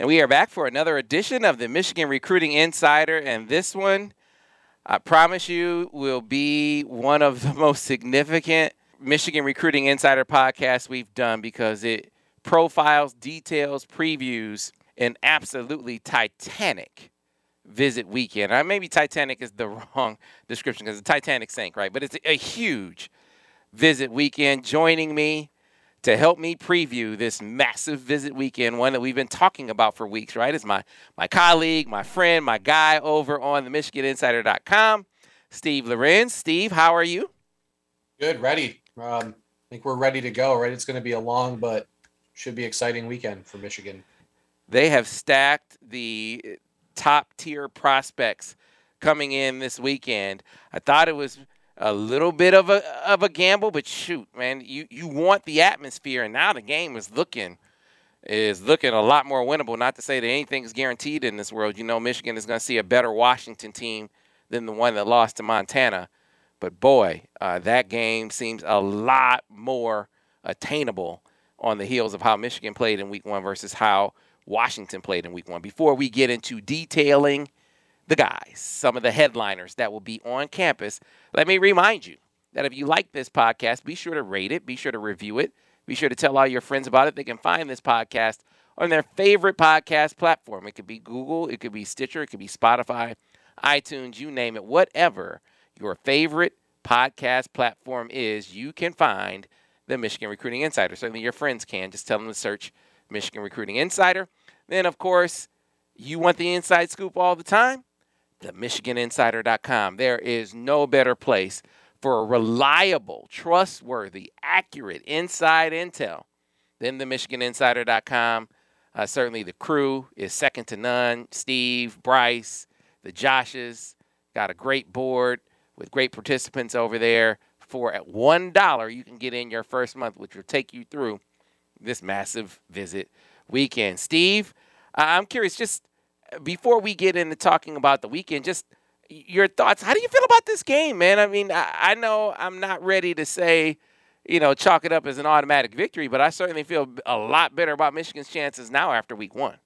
And we are back for another edition of the Michigan Recruiting Insider. And this one, I promise you, will be one of the most significant Michigan Recruiting Insider podcasts we've done because it profiles, details, previews an absolutely titanic visit weekend. Or maybe Titanic is the wrong description because the Titanic sank, right? But it's a huge visit weekend. Joining me to help me preview this massive visit weekend, one that we've been talking about for weeks, right? Is my my colleague, my friend, my guy over on the MichiganInsider.com, Steve Lorenz. Steve, how are you? Good, ready. Um, I think we're ready to go, right? It's going to be a long but should be exciting weekend for Michigan. They have stacked the top tier prospects coming in this weekend. I thought it was a little bit of a of a gamble, but shoot, man, you you want the atmosphere, and now the game is looking is looking a lot more winnable. Not to say that anything's guaranteed in this world. You know, Michigan is going to see a better Washington team than the one that lost to Montana, but boy, uh, that game seems a lot more attainable on the heels of how Michigan played in Week One versus how Washington played in Week One. Before we get into detailing the guys, some of the headliners that will be on campus. Let me remind you that if you like this podcast, be sure to rate it, be sure to review it, be sure to tell all your friends about it. They can find this podcast on their favorite podcast platform. It could be Google, it could be Stitcher, it could be Spotify, iTunes, you name it, whatever your favorite podcast platform is, you can find the Michigan Recruiting Insider. Certainly your friends can. Just tell them to search Michigan Recruiting Insider. Then, of course, you want the inside scoop all the time? The MichiganInsider.com. There is no better place for a reliable, trustworthy, accurate inside intel than the MichiganInsider.com. Uh, certainly, the crew is second to none. Steve, Bryce, the Joshes got a great board with great participants over there. For at one dollar, you can get in your first month, which will take you through this massive visit weekend. Steve, I'm curious, just before we get into talking about the weekend, just your thoughts. How do you feel about this game, man? I mean, I, I, know I'm not ready to say, you know, chalk it up as an automatic victory, but I certainly feel a lot better about Michigan's chances now after week one.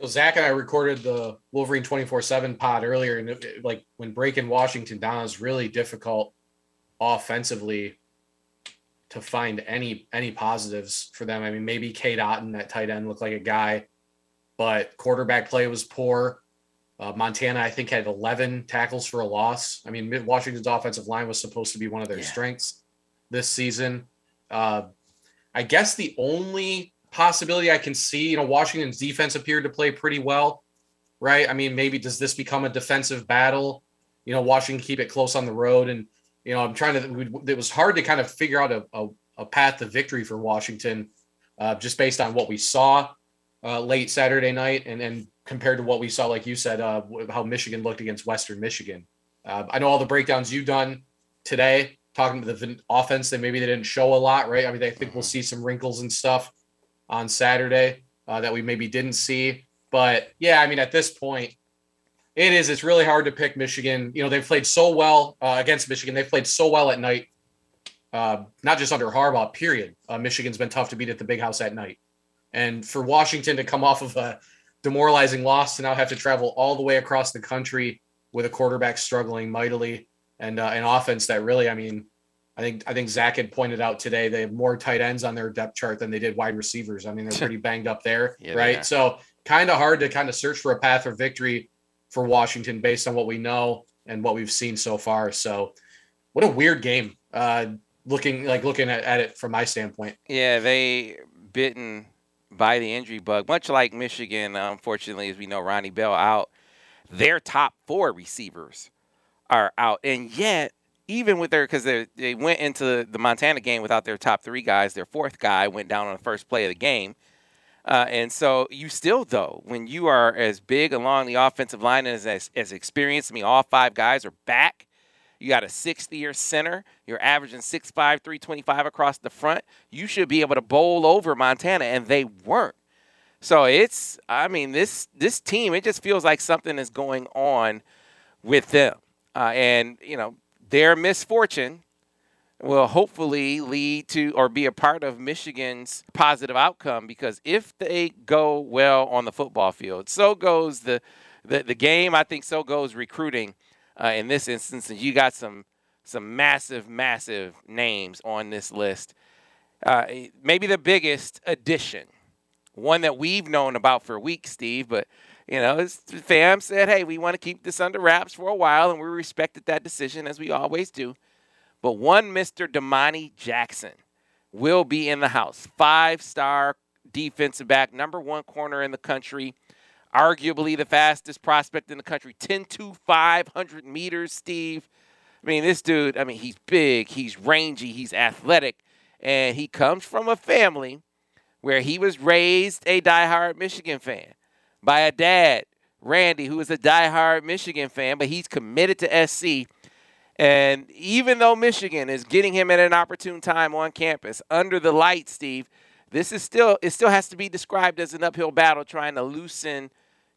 So Zach and I recorded the Wolverine 24/7 pod earlier, and it, like when breaking Washington down is really difficult offensively to find any any positives for them. I mean, maybe Cade Otton at tight end looked like a guy but quarterback play was poor. Uh, Montana, I think, had 11 tackles for a loss. I mean, Washington's offensive line was supposed to be one of their yeah. strengths this season. Uh, I guess the only possibility I can see, you know, Washington's defense appeared to play pretty well, right? I mean, maybe does this become a defensive battle? You know, Washington keep it close on the road, and you know, I'm trying to. It was hard to kind of figure out a, a, a path to victory for Washington, uh, just based on what we saw uh, late Saturday night, and then compared to what we saw, like you said, uh, how Michigan looked against Western Michigan. Uh, I know all the breakdowns you've done today, talking to the offense that maybe they didn't show a lot, right? I mean, I think we'll see some wrinkles and stuff on Saturday uh, that we maybe didn't see. But yeah, I mean, at this point, it is. It's really hard to pick Michigan. You know, they've played so well uh, against Michigan. They've played so well at night, uh, not just under Harbaugh. Period. Uh, Michigan's been tough to beat at the Big House at night. And for Washington to come off of a demoralizing loss to now have to travel all the way across the country with a quarterback struggling mightily and uh, an offense that really, I mean, I think I think Zach had pointed out today they have more tight ends on their depth chart than they did wide receivers. I mean, they're pretty banged up there, yeah, right? So kind of hard to kind of search for a path for victory for Washington based on what we know and what we've seen so far. So what a weird game. Uh, looking like looking at, at it from my standpoint. Yeah, they bitten by the injury bug, much like Michigan, unfortunately, as we know, Ronnie Bell out. Their top four receivers are out, and yet even with their because they they went into the Montana game without their top three guys, their fourth guy went down on the first play of the game. Uh, and so you still, though, when you are as big along the offensive line as, as, as experienced, I mean, all five guys are back. You got a 60 year center. You're averaging 6'5, 325 across the front. You should be able to bowl over Montana, and they weren't. So it's, I mean, this this team, it just feels like something is going on with them. Uh, and, you know, their misfortune will hopefully lead to or be a part of Michigan's positive outcome because if they go well on the football field, so goes the the, the game. I think so goes recruiting uh, in this instance. You got some some massive, massive names on this list. Uh, maybe the biggest addition, one that we've known about for weeks, Steve, but you know, fam said, hey, we want to keep this under wraps for a while, and we respected that decision as we always do. But one Mr. Domani Jackson will be in the house. Five star defensive back, number one corner in the country, arguably the fastest prospect in the country, 10 to 500 meters, Steve. I mean, this dude, I mean, he's big, he's rangy, he's athletic, and he comes from a family where he was raised a diehard Michigan fan by a dad, Randy, who is a diehard Michigan fan, but he's committed to SC. And even though Michigan is getting him at an opportune time on campus, under the light, Steve, this is still it still has to be described as an uphill battle trying to loosen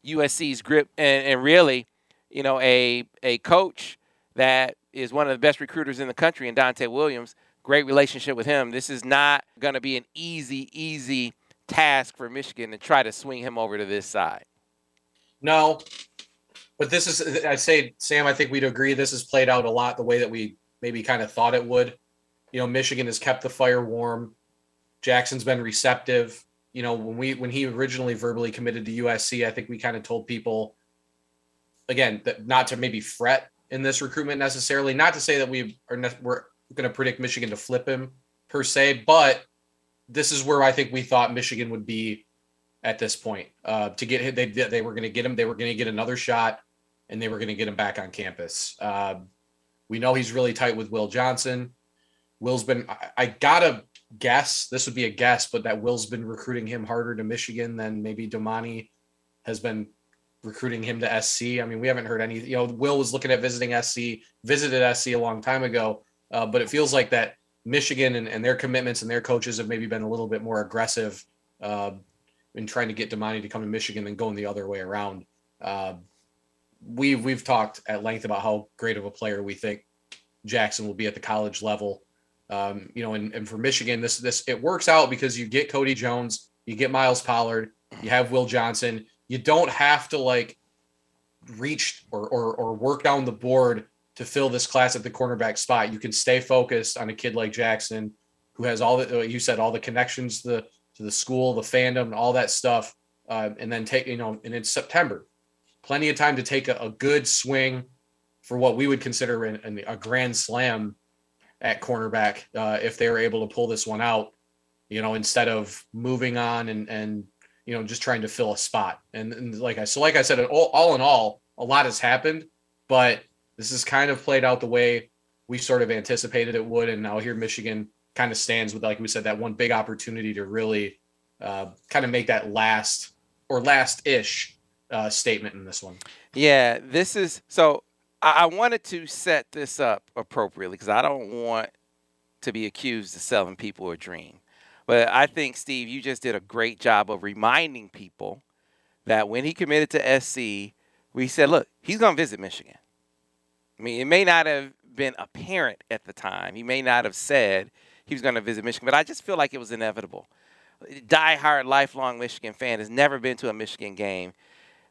USC's grip and, and really, you know, a a coach that is one of the best recruiters in the country and Donte Williams. Great relationship with him. This is not going to be an easy, easy task for Michigan to try to swing him over to this side. No, but this is, I'd say, Sam, I think we'd agree this has played out a lot the way that we maybe kind of thought it would. You know, Michigan has kept the fire warm. Jackson's been receptive. You know, when we when he originally verbally committed to USC, I think we kind of told people again that not to maybe fret in this recruitment necessarily. Not to say that we are ne- we're going to predict Michigan to flip him per se, but this is where I think we thought Michigan would be at this point uh, to get him. They they were going to get him. They were going to get another shot and they were going to get him back on campus. Uh, we know he's really tight with Will Johnson. Will's been, I, I, gotta guess, this would be a guess, but that Will's been recruiting him harder to Michigan than maybe Domani has been recruiting him to SC. I mean, we haven't heard any, you know, Will was looking at visiting SC, visited SC a long time ago, uh, but it feels like that Michigan and, and, their commitments and their coaches have maybe been a little bit more aggressive uh, in trying to get Domani to come to Michigan than going the other way around. Uh, we've we've talked at length about how great of a player we think Jackson will be at the college level. Um, you know, and, and for Michigan, this this it works out because you get Cody Jones, you get Miles Pollard, you have Will Johnson. You don't have to like reach or or, or work down the board to fill this class at the cornerback spot. You can stay focused on a kid like Jackson, who has all the you said all the connections to the to the school, the fandom, all that stuff, uh, and then take you know, and it's September plenty of time to take a, a good swing for what we would consider a grand slam at cornerback uh, if they were able to pull this one out, you know, instead of moving on and and you know just trying to fill a spot. And, and like I so like I said, all, all in all, a lot has happened, but this has kind of played out the way we sort of anticipated it would. And now here Michigan kind of stands with, like we said, that one big opportunity to really uh, kind of make that last or last ish uh, statement in this one. Yeah, this is so. I, I wanted to set this up appropriately because I don't want to be accused of selling people a dream. But I think Steve, you just did a great job of reminding people that when he committed to SC, we said, look, he's going to visit Michigan. I mean, it may not have been apparent at the time. He may not have said he was going to visit Michigan, but I just feel like it was inevitable. Die-hard, lifelong Michigan fan has never been to a Michigan game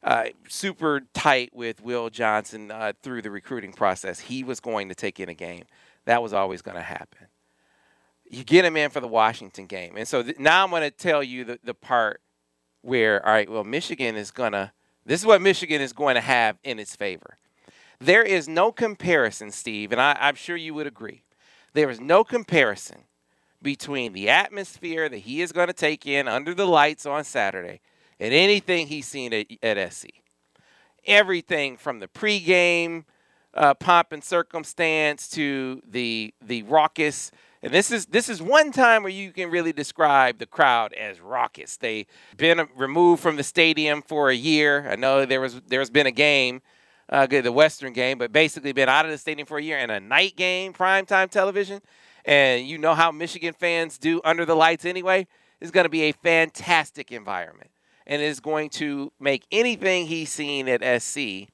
uh, super tight with Will Johnson uh, through the recruiting process. He was going to take in a game. That was always going to happen. You get him in for the Washington game. And so th- now I'm going to tell you the, the part where, all right, well, Michigan is going to, this is what Michigan is going to have in its favor. There is no comparison, Steve, and I, I'm sure you would agree. There is no comparison between the atmosphere that he is going to take in under the lights on Saturday and anything he's seen at, at SC. Everything from the pregame uh, pomp and circumstance to the the raucous And this is this is one time where you can really describe the crowd as raucous. They've been removed from the stadium for a year. I know there was there's been a game, uh, the Western game, but basically been out of the stadium for a year and a night game, primetime television. And you know how Michigan fans do under the lights anyway. It's going to be a fantastic environment, and is going to make anything he's seen at SC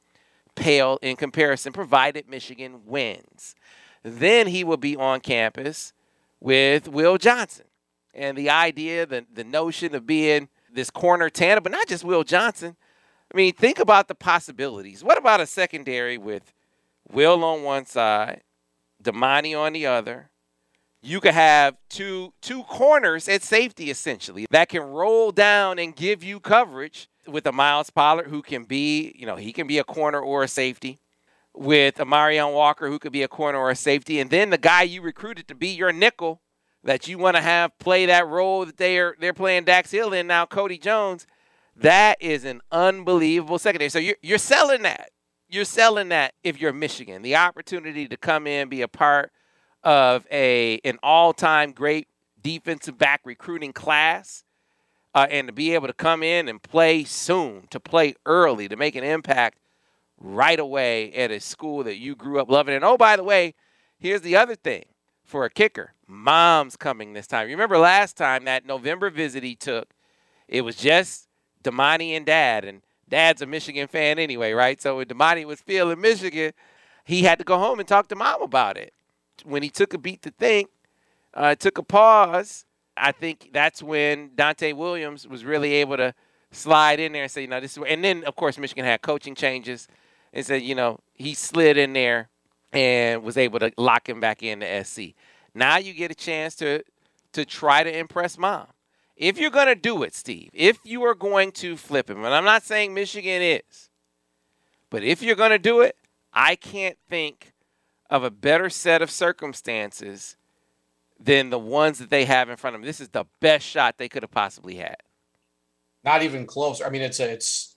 pale in comparison, provided Michigan wins. Then he will be on campus with Will Johnson. And the idea, the, the notion of being this corner tandem, but not just Will Johnson. I mean, think about the possibilities. What about a secondary with Will on one side, Domani on the other? You could have two two corners at safety essentially that can roll down and give you coverage with a Miles Pollard who can be, you know, he can be a corner or a safety with a Marion Walker who could be a corner or a safety, and then the guy you recruited to be your nickel that you want to have play that role that they're they're playing Dax Hill in now, Cody Jones. That is an unbelievable secondary. So you're you're selling that. You're selling that if you're Michigan, the opportunity to come in, be a part of a an all-time great defensive back recruiting class, uh, and to be able to come in and play soon, to play early, to make an impact right away at a school that you grew up loving. And oh, by the way, here's the other thing for a kicker mom's coming this time. You Remember last time that November visit he took, it was just Domani and dad. And dad's a Michigan fan anyway, right? So when Domani was feeling Michigan, he had to go home and talk to mom about it. When he took a beat to think, uh, took a pause, I think that's when Donte Williams was really able to slide in there and say, you know, this is. Where, and then, of course, Michigan had coaching changes and said, you know, he slid in there and was able to lock him back into SC. Now you get a chance to to try to impress mom. If you're going to do it, Steve, if you are going to flip him, and I'm not saying Michigan is, but if you're going to do it, I can't think of a better set of circumstances than the ones that they have in front of them. This is the best shot they could have possibly had. Not even close. I mean, it's a, it's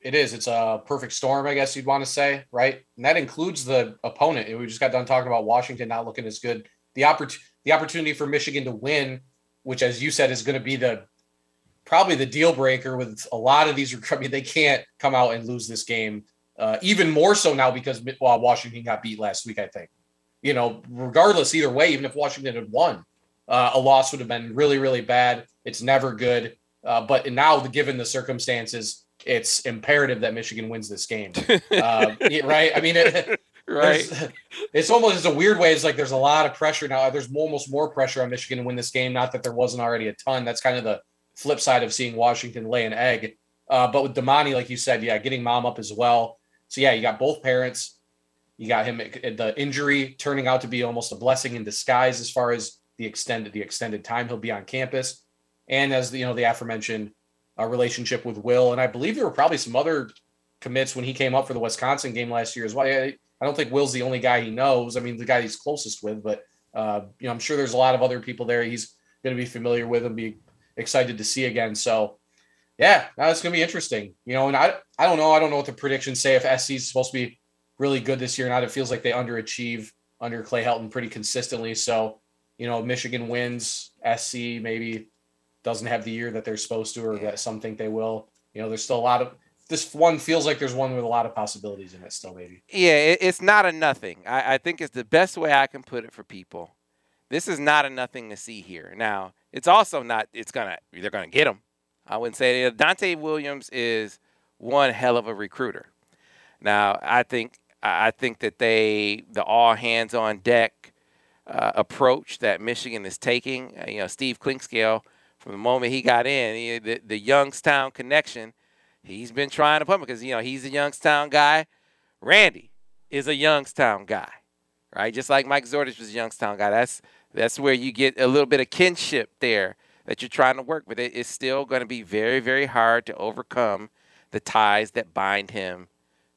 it is. It's a perfect storm, I guess you'd want to say, right? And that includes the opponent. We just got done talking about Washington not looking as good. The oppor- the opportunity for Michigan to win, which, as you said, is going to be the probably the deal breaker with a lot of these. I mean, they can't come out and lose this game. Uh, even more so now because well, Washington got beat last week. I think, you know, regardless, either way, even if Washington had won, uh, a loss would have been really, really bad. It's never good. Uh, but now, given the circumstances, it's imperative that Michigan wins this game. uh, right? I mean, it, right. It's almost it's a weird way. It's like there's a lot of pressure now. There's almost more pressure on Michigan to win this game. Not that there wasn't already a ton. That's kind of the flip side of seeing Washington lay an egg. Uh, but with Domani, like you said, yeah, getting mom up as well. So yeah, you got both parents. You got him the injury turning out to be almost a blessing in disguise as far as the extended the extended time he'll be on campus, and as the you know the aforementioned a relationship with Will, and I believe there were probably some other commits when he came up for the Wisconsin game last year as well. I, I don't think Will's the only guy he knows. I mean, the guy he's closest with, but uh, you know, I'm sure there's a lot of other people there he's going to be familiar with and be excited to see again. So, yeah, that's going to be interesting. You know, and I I don't know. I don't know what the predictions say if SC is supposed to be really good this year or not. It feels like they underachieve under Clay Helton pretty consistently. So, you know, Michigan wins, SC maybe doesn't have the year that they're supposed to, or that some think they will. You know, there's still a lot of this one feels like there's one with a lot of possibilities in it still, maybe. Yeah, it's not a nothing. I, I think it's the best way I can put it for people. This is not a nothing to see here. Now, it's also not. It's gonna. They're gonna get him. I wouldn't say that. Donte Williams is one hell of a recruiter. Now, I think I think that they the all hands on deck uh, approach that Michigan is taking. Uh, you know, Steve Clinkscale from the moment he got in. He, the, the Youngstown connection, he's been trying to put him because, you know, he's a Youngstown guy. Randy is a Youngstown guy, right? Just like Mike Zordich was a Youngstown guy. That's, that's where you get a little bit of kinship there that you're trying to work with. It is still going to be very, very hard to overcome the ties that bind him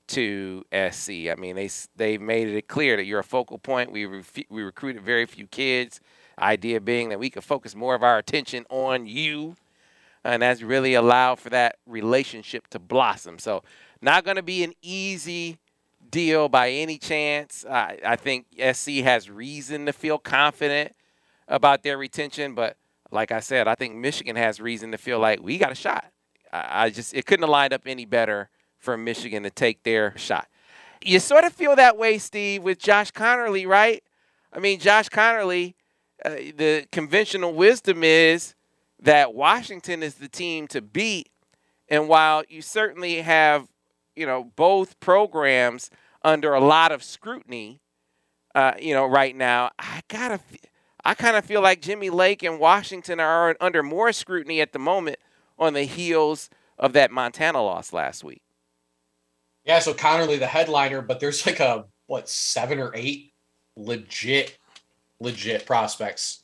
to SC. I mean, they they've made it clear that you're a focal point. We re- we recruited very few kids. Idea being that we could focus more of our attention on you, and that's really allowed for that relationship to blossom. So, not going to be an easy deal by any chance. I, I think SC has reason to feel confident about their retention, but like I said, I think Michigan has reason to feel like we got a shot. I, I just it couldn't have lined up any better for Michigan to take their shot. You sort of feel that way, Steve, with Josh Conerly, right? I mean, Josh Conerly, uh, the conventional wisdom is that Washington is the team to beat. And while you certainly have, you know, both programs under a lot of scrutiny, uh, you know, right now, I gotta, I kind of feel like Jimmy Lake and Washington are under more scrutiny at the moment on the heels of that Montana loss last week. Yeah, so Conerly the headliner, but there's like a what seven or eight legit, legit prospects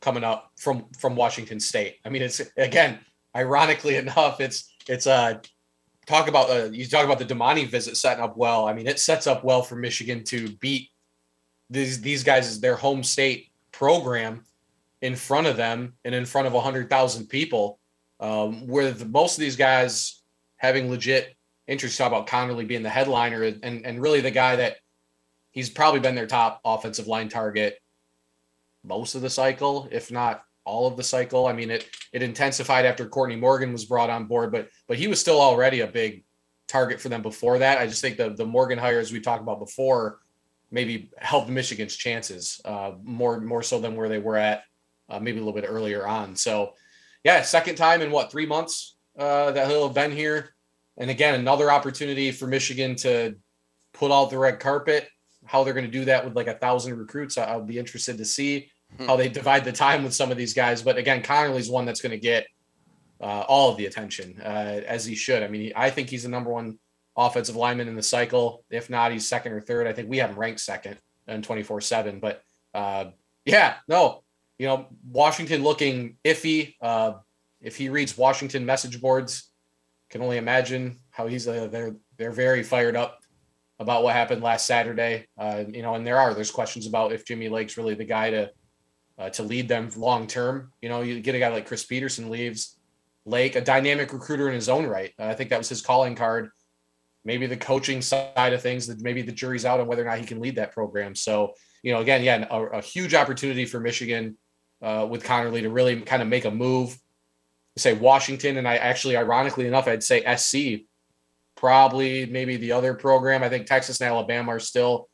coming up from from Washington State. I mean, it's again, ironically enough, it's it's a uh, talk about uh, you talk about the Domani visit setting up well. I mean, it sets up well for Michigan to beat these these guys' as their home state program in front of them and in front of hundred thousand people. Um, the, most of these guys having legit interest. Talk about Conerly being the headliner and and really the guy that he's probably been their top offensive line target most of the cycle, if not all of the cycle. I mean, it it intensified after Courtney Morgan was brought on board, but but he was still already a big target for them before that. I just think the the Morgan hires we talked about before maybe helped Michigan's chances uh, more more so than where they were at uh, maybe a little bit earlier on. So yeah, second time in what three months uh, that he'll have been here, and again another opportunity for Michigan to put out the red carpet how they're going to do that with like a thousand recruits. I'll be interested to see hmm. how they divide the time with some of these guys. But again, Conerly's one that's going to get uh, all of the attention uh, as he should. I mean, he, I think he's the number one offensive lineman in the cycle. If not, he's second or third. I think we have him ranked second in 24 seven. But uh, yeah, no, you know, Washington looking iffy. Uh, if he reads Washington message boards, can only imagine how he's. Uh, they're they're very fired up about what happened last Saturday. Uh, you know, and there are there's questions about if Jimmy Lake's really the guy to uh, to lead them long term. You know, you get a guy like Chris Petersen leaves Lake, a dynamic recruiter in his own right. Uh, I think that was his calling card. Maybe the coaching side of things that maybe the jury's out on whether or not he can lead that program. So, you know, again, yeah, a, a huge opportunity for Michigan uh, with Conerly to really kind of make a move. Say Washington, and I actually, ironically enough, I'd say SC probably maybe the other program. I think Texas and Alabama are still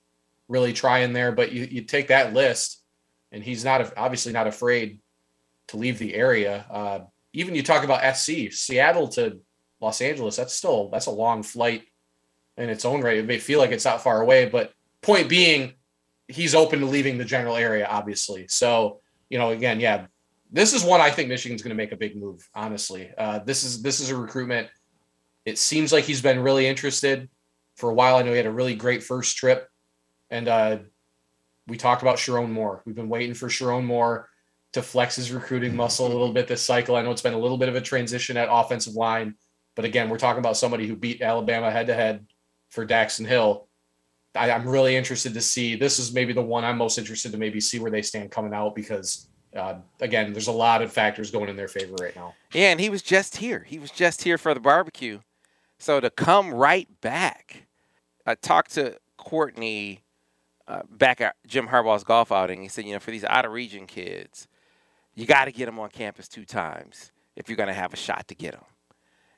really trying there, but you, you take that list, and he's not obviously not afraid to leave the area. Uh, even you talk about SC, Seattle to Los Angeles, that's still that's a long flight in its own right. It may feel like it's not far away, but point being, he's open to leaving the general area, obviously. So you know, again, yeah, this is one I think Michigan's going to make a big move. Honestly, uh, this is this is a recruitment it seems like he's been really interested for a while. I know he had a really great first trip, and uh, we talked about Sherrone Moore. We've been waiting for Sherrone Moore to flex his recruiting muscle a little bit this cycle. I know it's been a little bit of a transition at offensive line, but again, we're talking about somebody who beat Alabama head to head for Daxton Hill. I, am really interested to see. This is maybe the one I'm most interested to maybe see where they stand coming out because uh, again, there's a lot of factors going in their favor right now. Yeah, and he was just here. He was just here for the barbecue. So to come right back, I talked to Courtney uh, back at Jim Harbaugh's golf outing. He said, you know, for these out of region kids, you got to get them on campus two times if you're going to have a shot to get them.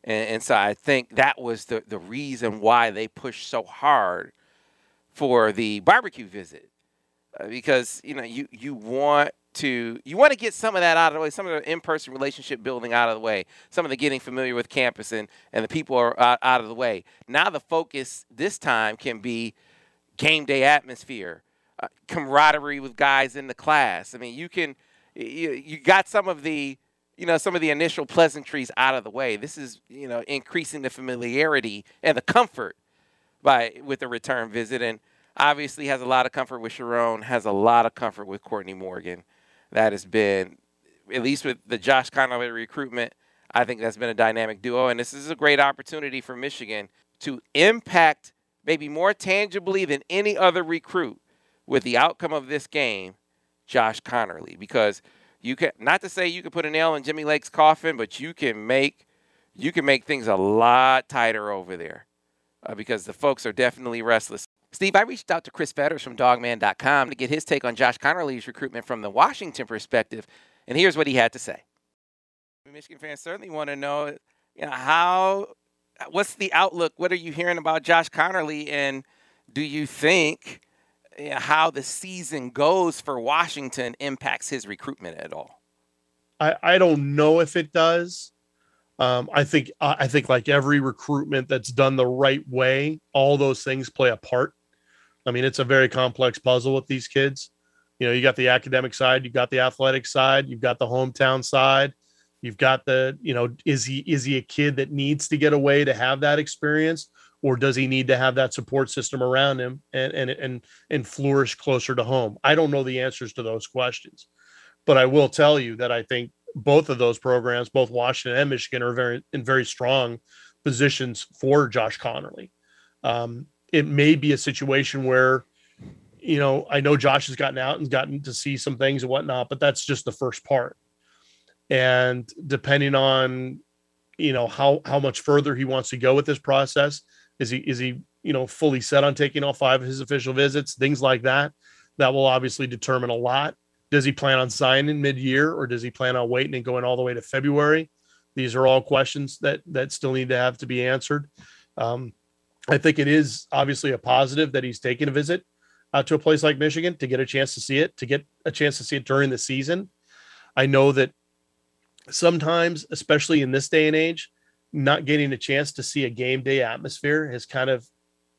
And, and, so I think that was the, the reason why they pushed so hard for the barbecue visit. Uh, because, you know, you, you want to you want to get some of that out of the way, some of the in-person relationship building out of the way, some of the getting familiar with campus and and the people are out, out of the way. Now the focus this time can be game day atmosphere, uh, camaraderie with guys in the class. I mean, you can you, you got some of the you know some of the initial pleasantries out of the way. This is you know increasing the familiarity and the comfort by with the return visit and obviously has a lot of comfort with Sherrone, has a lot of comfort with Courtney Morgan that has been, at least with the Josh Conerly recruitment, I think that's been a dynamic duo. And this is a great opportunity for Michigan to impact maybe more tangibly than any other recruit with the outcome of this game, Josh Conerly. Because you can not to say you can put a nail in Jimmy Lake's coffin, but you can make you can make things a lot tighter over there. Uh, because the folks are definitely restless Steve, I reached out to Chris Fetters from Dawgman.com to get his take on Josh Conerly's recruitment from the Washington perspective, and here's what he had to say. Michigan fans certainly want to know, you know, how what's the outlook? What are you hearing about Josh Conerly and do you think how the season goes for Washington impacts his recruitment at all? I, I don't know if it does. Um, I think I think like every recruitment that's done the right way, all those things play a part. I mean, it's a very complex puzzle with these kids. You know, you got the academic side, you got the athletic side, you've got the hometown side, you've got the, you know, is he is he a kid that needs to get away to have that experience, or does he need to have that support system around him and and and and flourish closer to home? I don't know the answers to those questions, but I will tell you that I think both of those programs, both Washington and Michigan, are very in very strong positions for Josh Conerly. Um, it may be a situation where, you know, I know Josh has gotten out and gotten to see some things and whatnot, but that's just the first part. And depending on, you know, how how much further he wants to go with this process, is he is he you know fully set on taking all five of his official visits, things like that, that will obviously determine a lot does he plan on signing mid-year or does he plan on waiting and going all the way to February? These are all questions that that still need to have to be answered. Um, I think it is obviously a positive that he's taking a visit uh, to a place like Michigan to get a chance to see it, to get a chance to see it during the season. I know that sometimes, especially in this day and age, not getting a chance to see a game day atmosphere has kind of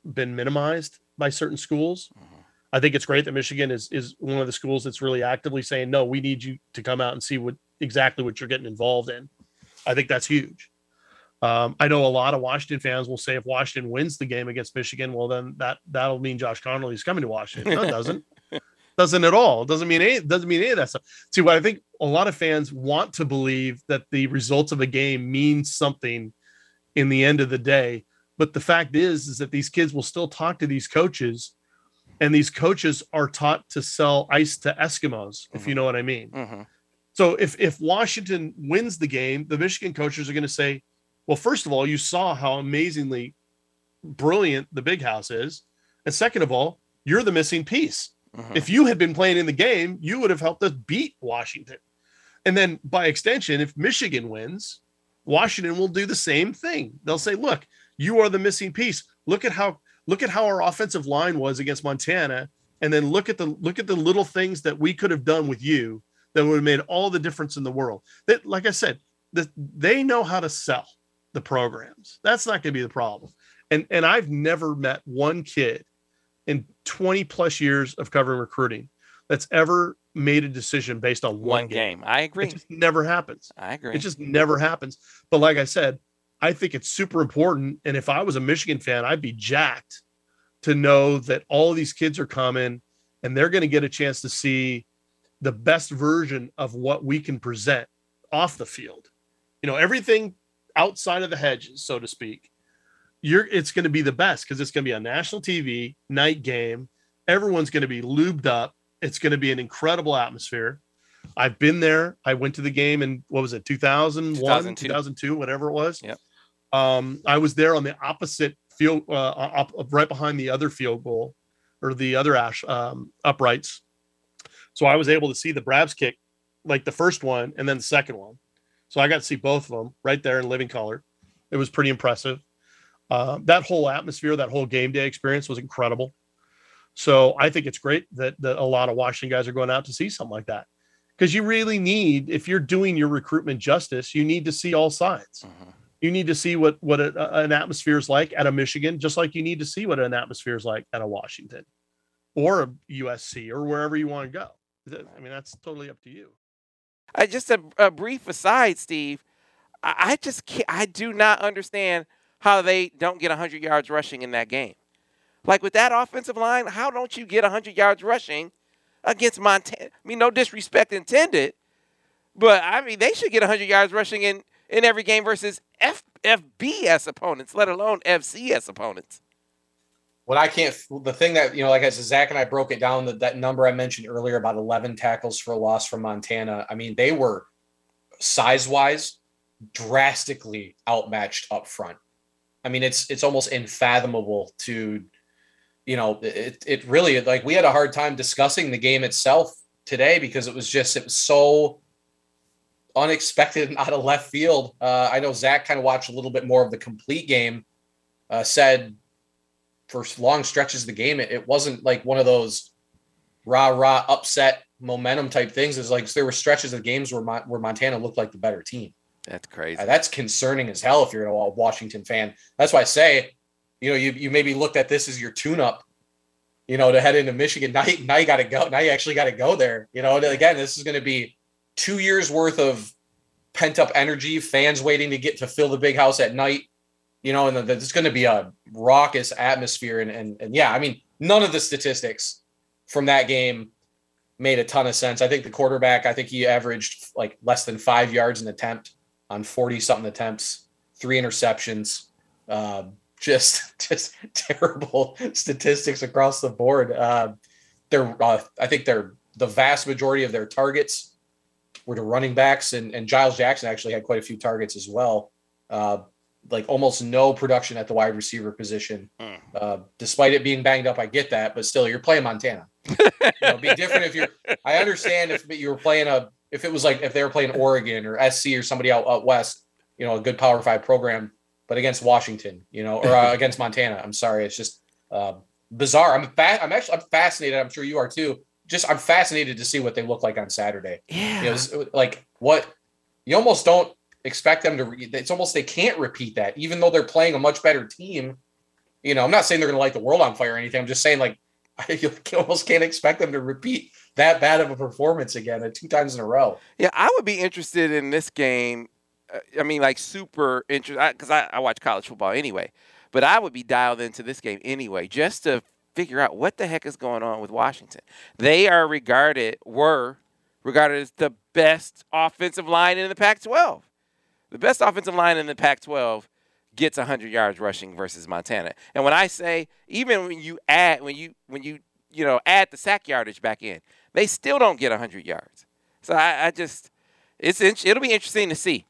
been minimized by certain schools. Mm-hmm. I think it's great that Michigan is is one of the schools that's really actively saying, no, we need you to come out and see what exactly what you're getting involved in. I think that's huge. Um, I know a lot of Washington fans will say if Washington wins the game against Michigan, well then that that'll mean Josh Conerly is coming to Washington. No, it doesn't. doesn't at all. It doesn't mean any doesn't mean any of that stuff. See, what I think a lot of fans want to believe that the results of a game means something in the end of the day. But the fact is, is that these kids will still talk to these coaches and these coaches are taught to sell ice to Eskimos, if mm-hmm. you know what I mean. Mm-hmm. So if if Washington wins the game, the Michigan coaches are going to say, "Well, first of all, you saw how amazingly brilliant the Big House is, and second of all, you're the missing piece. If you had been playing in the game, you would have helped us beat Washington. And then by extension, if Michigan wins, Washington will do the same thing. They'll say, "Look, you are the missing piece. Look at how look at how our offensive line was against Montana, and then look at the look at the little things that we could have done with you that would have made all the difference in the world. That, like I said, that they know how to sell the programs. That's not going to be the problem. And and I've never met one kid in 20 plus years of covering recruiting that's ever made a decision based on one, one game. game. I agree. It just never happens. I agree. It just never happens. But like I said, I think it's super important. And if I was a Michigan fan, I'd be jacked to know that all of these kids are coming and they're going to get a chance to see the best version of what we can present off the field. You know, everything outside of the hedges, so to speak. You're it's going to be the best because it's going to be on national TV, night game. Everyone's going to be lubed up. It's going to be an incredible atmosphere. I've been there. I went to the game in what was it, 2001, 2002, 2002 whatever it was. Yep. Um, I was there on the opposite field, uh, up, up, right behind the other field goal or the other ash um, uprights. So I was able to see the Brabbs kick, like the first one and then the second one. So I got to see both of them right there in living color. It was pretty impressive. Uh, that whole atmosphere, that whole game day experience was incredible. So I think it's great that, that a lot of Washington guys are going out to see something like that because you really need, if you're doing your recruitment justice, you need to see all sides. Mm-hmm. You need to see what what a, an atmosphere is like at a Michigan, just like you need to see what an atmosphere is like at a Washington or a USC or wherever you want to go. I mean, that's totally up to you. I just a, a brief aside, Steve. I, I just can't, I do not understand how they don't get 100 yards rushing in that game. Like with that offensive line, how don't you get 100 yards rushing against Montana? I mean, no disrespect intended, but I mean they should get 100 yards rushing in in every game versus F- FBS opponents, let alone FCS opponents. What I can't, the thing that, you know, like I said, Zach and I broke it down, that, that number I mentioned earlier about 11 tackles for a loss from Montana. I mean, they were size wise drastically outmatched up front. I mean, it's, it's almost unfathomable to, you know, it it really like we had a hard time discussing the game itself today because it was just it was so unexpected and out of left field. Uh, I know Zach kind of watched a little bit more of the complete game. Uh, said for long stretches of the game, it, it wasn't like one of those rah rah upset momentum type things. It's like there were stretches of games where where Montana looked like the better team. That's crazy. That's concerning as hell if you're a Washington fan. That's why I say, you know, you you maybe looked at this as your tune up, you know, to head into Michigan. Now, you, now you got to go. Now you actually got to go there. You know, and again, this is going to be two years worth of pent up energy, fans waiting to get to fill the big house at night. You know, and there's going to be a raucous atmosphere. And, and and yeah, I mean, none of the statistics from that game made a ton of sense. I think the quarterback, I think he averaged like less than five yards an attempt on 40 something attempts, three interceptions. Uh, just just terrible statistics across the board. Uh, they're uh, I think they're the vast majority of their targets were to running backs, and, and Giles Jackson actually had quite a few targets as well. Uh, like almost no production at the wide receiver position, Mm. uh, despite it being banged up. I get that, but still, you're playing Montana. you know, be different if you're. I understand if you were playing a if it was like if they were playing Oregon or SC or somebody out, out west, you know, a good Power Five program, but against Washington, you know, or uh, against Montana. I'm sorry, it's just uh, bizarre. I'm fa- I'm actually I'm fascinated. I'm sure you are too. Just I'm fascinated to see what they look like on Saturday. yeah. You know, like what you almost don't expect them to. Re- it's almost they can't repeat that, even though they're playing a much better team. You know, I'm not saying they're going to light the world on fire or anything. I'm just saying like I almost can't expect them to repeat that bad of a performance again at two times in a row. Yeah, I would be interested in this game. uh, I mean, like super interested because I, I watch college football anyway. But I would be dialed into this game anyway, just to figure out what the heck is going on with Washington. They are regarded, were regarded as the best offensive line in the Pac-12. The best offensive line in the Pac-12 gets 100 yards rushing versus Montana. And when I say even when you add when you when you you know add the sack yardage back in, they still don't get 100 yards. So I, I just it's it'll be interesting to see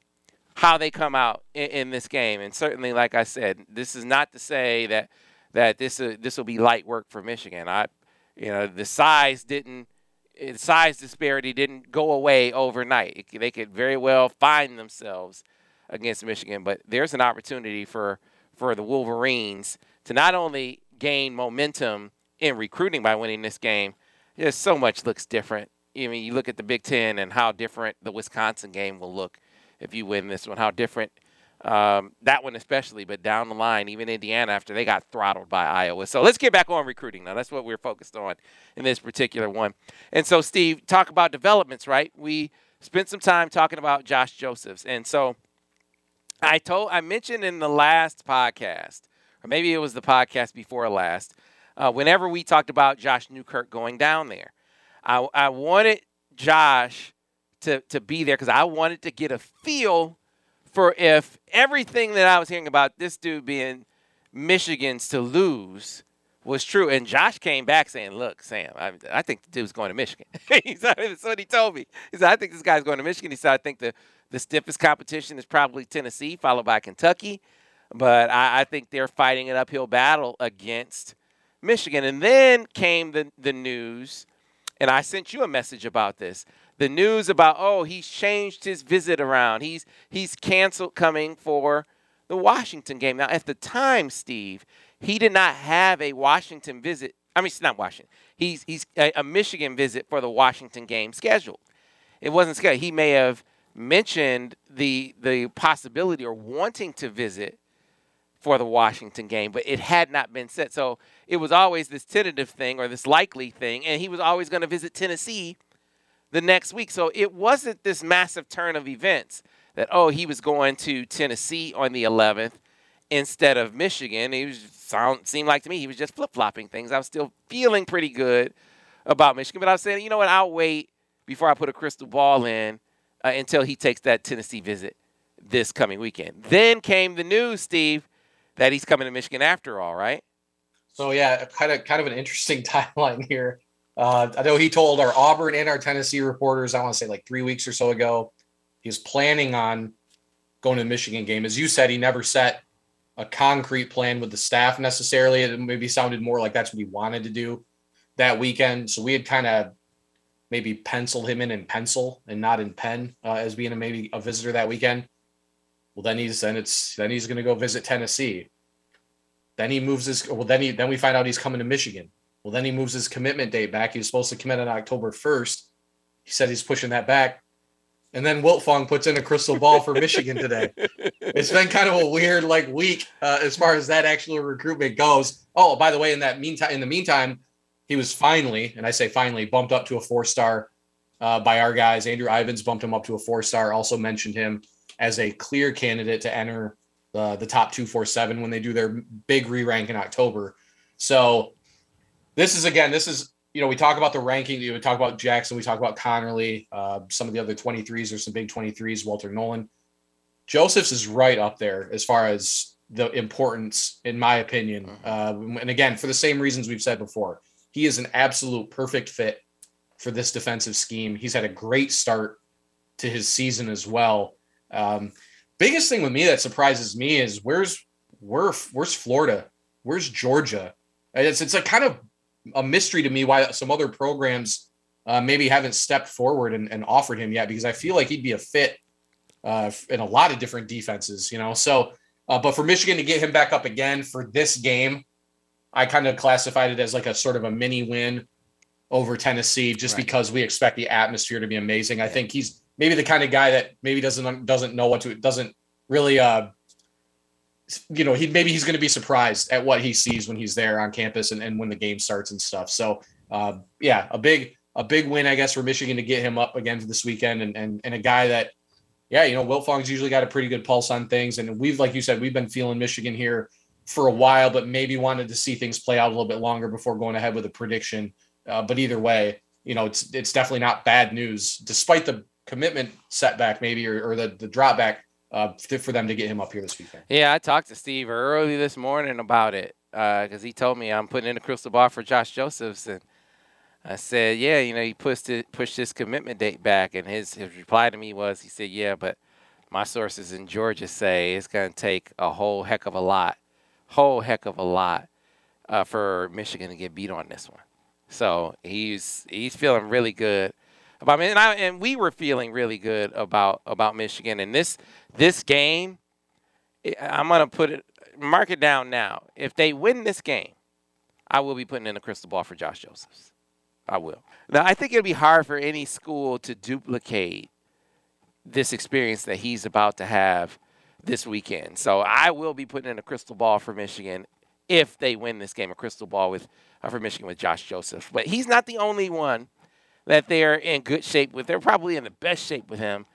how they come out in, in this game. And certainly, like I said, this is not to say that that this uh, this will be light work for Michigan. I you know the size didn't size disparity didn't go away overnight. They could very well find themselves against Michigan, but there's an opportunity for for the Wolverines to not only gain momentum in recruiting by winning this game. Just so much looks different. I mean, you look at the Big Ten and how different the Wisconsin game will look if you win this one. How different um, that one, especially, but down the line, even Indiana after they got throttled by Iowa. So let's get back on recruiting now. That's what we're focused on in this particular one. And so, Steve, talk about developments, right? We spent some time talking about Josh Josephs, and so I told, I mentioned in the last podcast, or maybe it was the podcast before last, uh, whenever we talked about Josh Newkirk going down there, I, I wanted Josh to, to be there because I wanted to get a feel for if everything that I was hearing about this dude being Michigan's to lose was true. And Josh came back saying, Look, Sam, I, I think the dude's going to Michigan. He said- That's what he told me. He said, I think this guy's going to Michigan. He said, I think the, the stiffest competition is probably Tennessee, followed by Kentucky. But I, I think they're fighting an uphill battle against Michigan. And then came the, the news, and I sent you a message about this. The news about, oh, he's changed his visit around. He's he's canceled coming for the Washington game. Now, at the time, Steve, he did not have a Washington visit. I mean, it's not Washington. He's he's a, a Michigan visit for the Washington game scheduled. It wasn't scheduled. He may have mentioned the the possibility or wanting to visit for the Washington game, but it had not been set. So it was always this tentative thing or this likely thing, and he was always going to visit Tennessee the next week. So it wasn't this massive turn of events that oh he was going to Tennessee on the 11th instead of Michigan. He was sound seemed like to me he was just flip flopping things. I was still feeling pretty good about Michigan, but I was saying you know what I'll wait before I put a crystal ball in uh, until he takes that Tennessee visit this coming weekend. Then came the news, Steve, that he's coming to Michigan after all, right? So yeah, kind of kind of an interesting timeline here. Uh, I know he told our Auburn and our Tennessee reporters, I want to say like three weeks or so ago, he was planning on going to the Michigan game. As you said, he never set a concrete plan with the staff necessarily. It maybe sounded more like that's what he wanted to do that weekend. So we had kind of maybe pencil him in in pencil and not in pen uh, as being a, maybe a visitor that weekend. Well, then he's then it's then he's going to go visit Tennessee. Then he moves his well then he then we find out he's coming to Michigan. Well, then he moves his commitment date back. He was supposed to commit on October 1st. He said he's pushing that back. And then Wilt Fong puts in a crystal ball for Michigan today. It's been kind of a weird like week uh, as far as that actual recruitment goes. Oh, by the way, in that meantime, in the meantime, he was finally, and I say finally, bumped up to a four star uh, by our guys. Andrew Ivins bumped him up to a four star. Also mentioned him as a clear candidate to enter the the top two four seven when they do their big re rank in October. So this is again, this is you know, we talk about the ranking. We talk about Jackson. We talk about Conerly. Uh, some of the other 23s. or some big 23s. Walter Nolan. Josephs is right up there as far as the importance, in my opinion. Uh, and again, for the same reasons we've said before, he is an absolute perfect fit for this defensive scheme. He's had a great start to his season as well. Um, biggest thing with me that surprises me is where's where where's Florida? Where's Georgia? It's it's a kind of a mystery to me why some other programs uh, maybe haven't stepped forward and, and, offered him yet because I feel like he'd be a fit uh, in a lot of different defenses, you know. So, uh, but for Michigan to get him back up again for this game, I kind of classified it as like a sort of a mini win over Tennessee, just right. because we expect the atmosphere to be amazing. I think he's maybe the kind of guy that maybe doesn't doesn't know what to doesn't really uh you know, he maybe he's going to be surprised at what he sees when he's there on campus and, and when the game starts and stuff. So, uh, yeah, a big a big win, I guess, for Michigan to get him up again for this weekend, and and and a guy that, yeah, you know, Wiltfong's usually got a pretty good pulse on things, and we've like you said, we've been feeling Michigan here for a while, but maybe wanted to see things play out a little bit longer before going ahead with a prediction. Uh, but either way, you know, it's it's definitely not bad news, despite the commitment setback, maybe or, or the the drop back uh, for them to get him up here this weekend. Yeah, I talked to Steve early this morning about it because uh, he told me I'm putting in a crystal ball for Josh Josephs, and I said, yeah, you know, he pushed it, pushed his commitment date back, and his his reply to me was, he said, yeah, but my sources in Georgia say it's going to take a whole heck of a lot, whole heck of a lot uh, for Michigan to get beat on this one. So he's he's feeling really good about and I and we were feeling really good about about Michigan and this this game. I'm gonna put it mark it down now. If they win this game, I will be putting in a crystal ball for Josh Josephs. I will. Now I think it'll be hard for any school to duplicate this experience that he's about to have this weekend. So I will be putting in a crystal ball for Michigan if they win this game. A crystal ball with uh, for Michigan with Josh Joseph, but he's not the only one that they're in good shape with. They're probably in the best shape with him.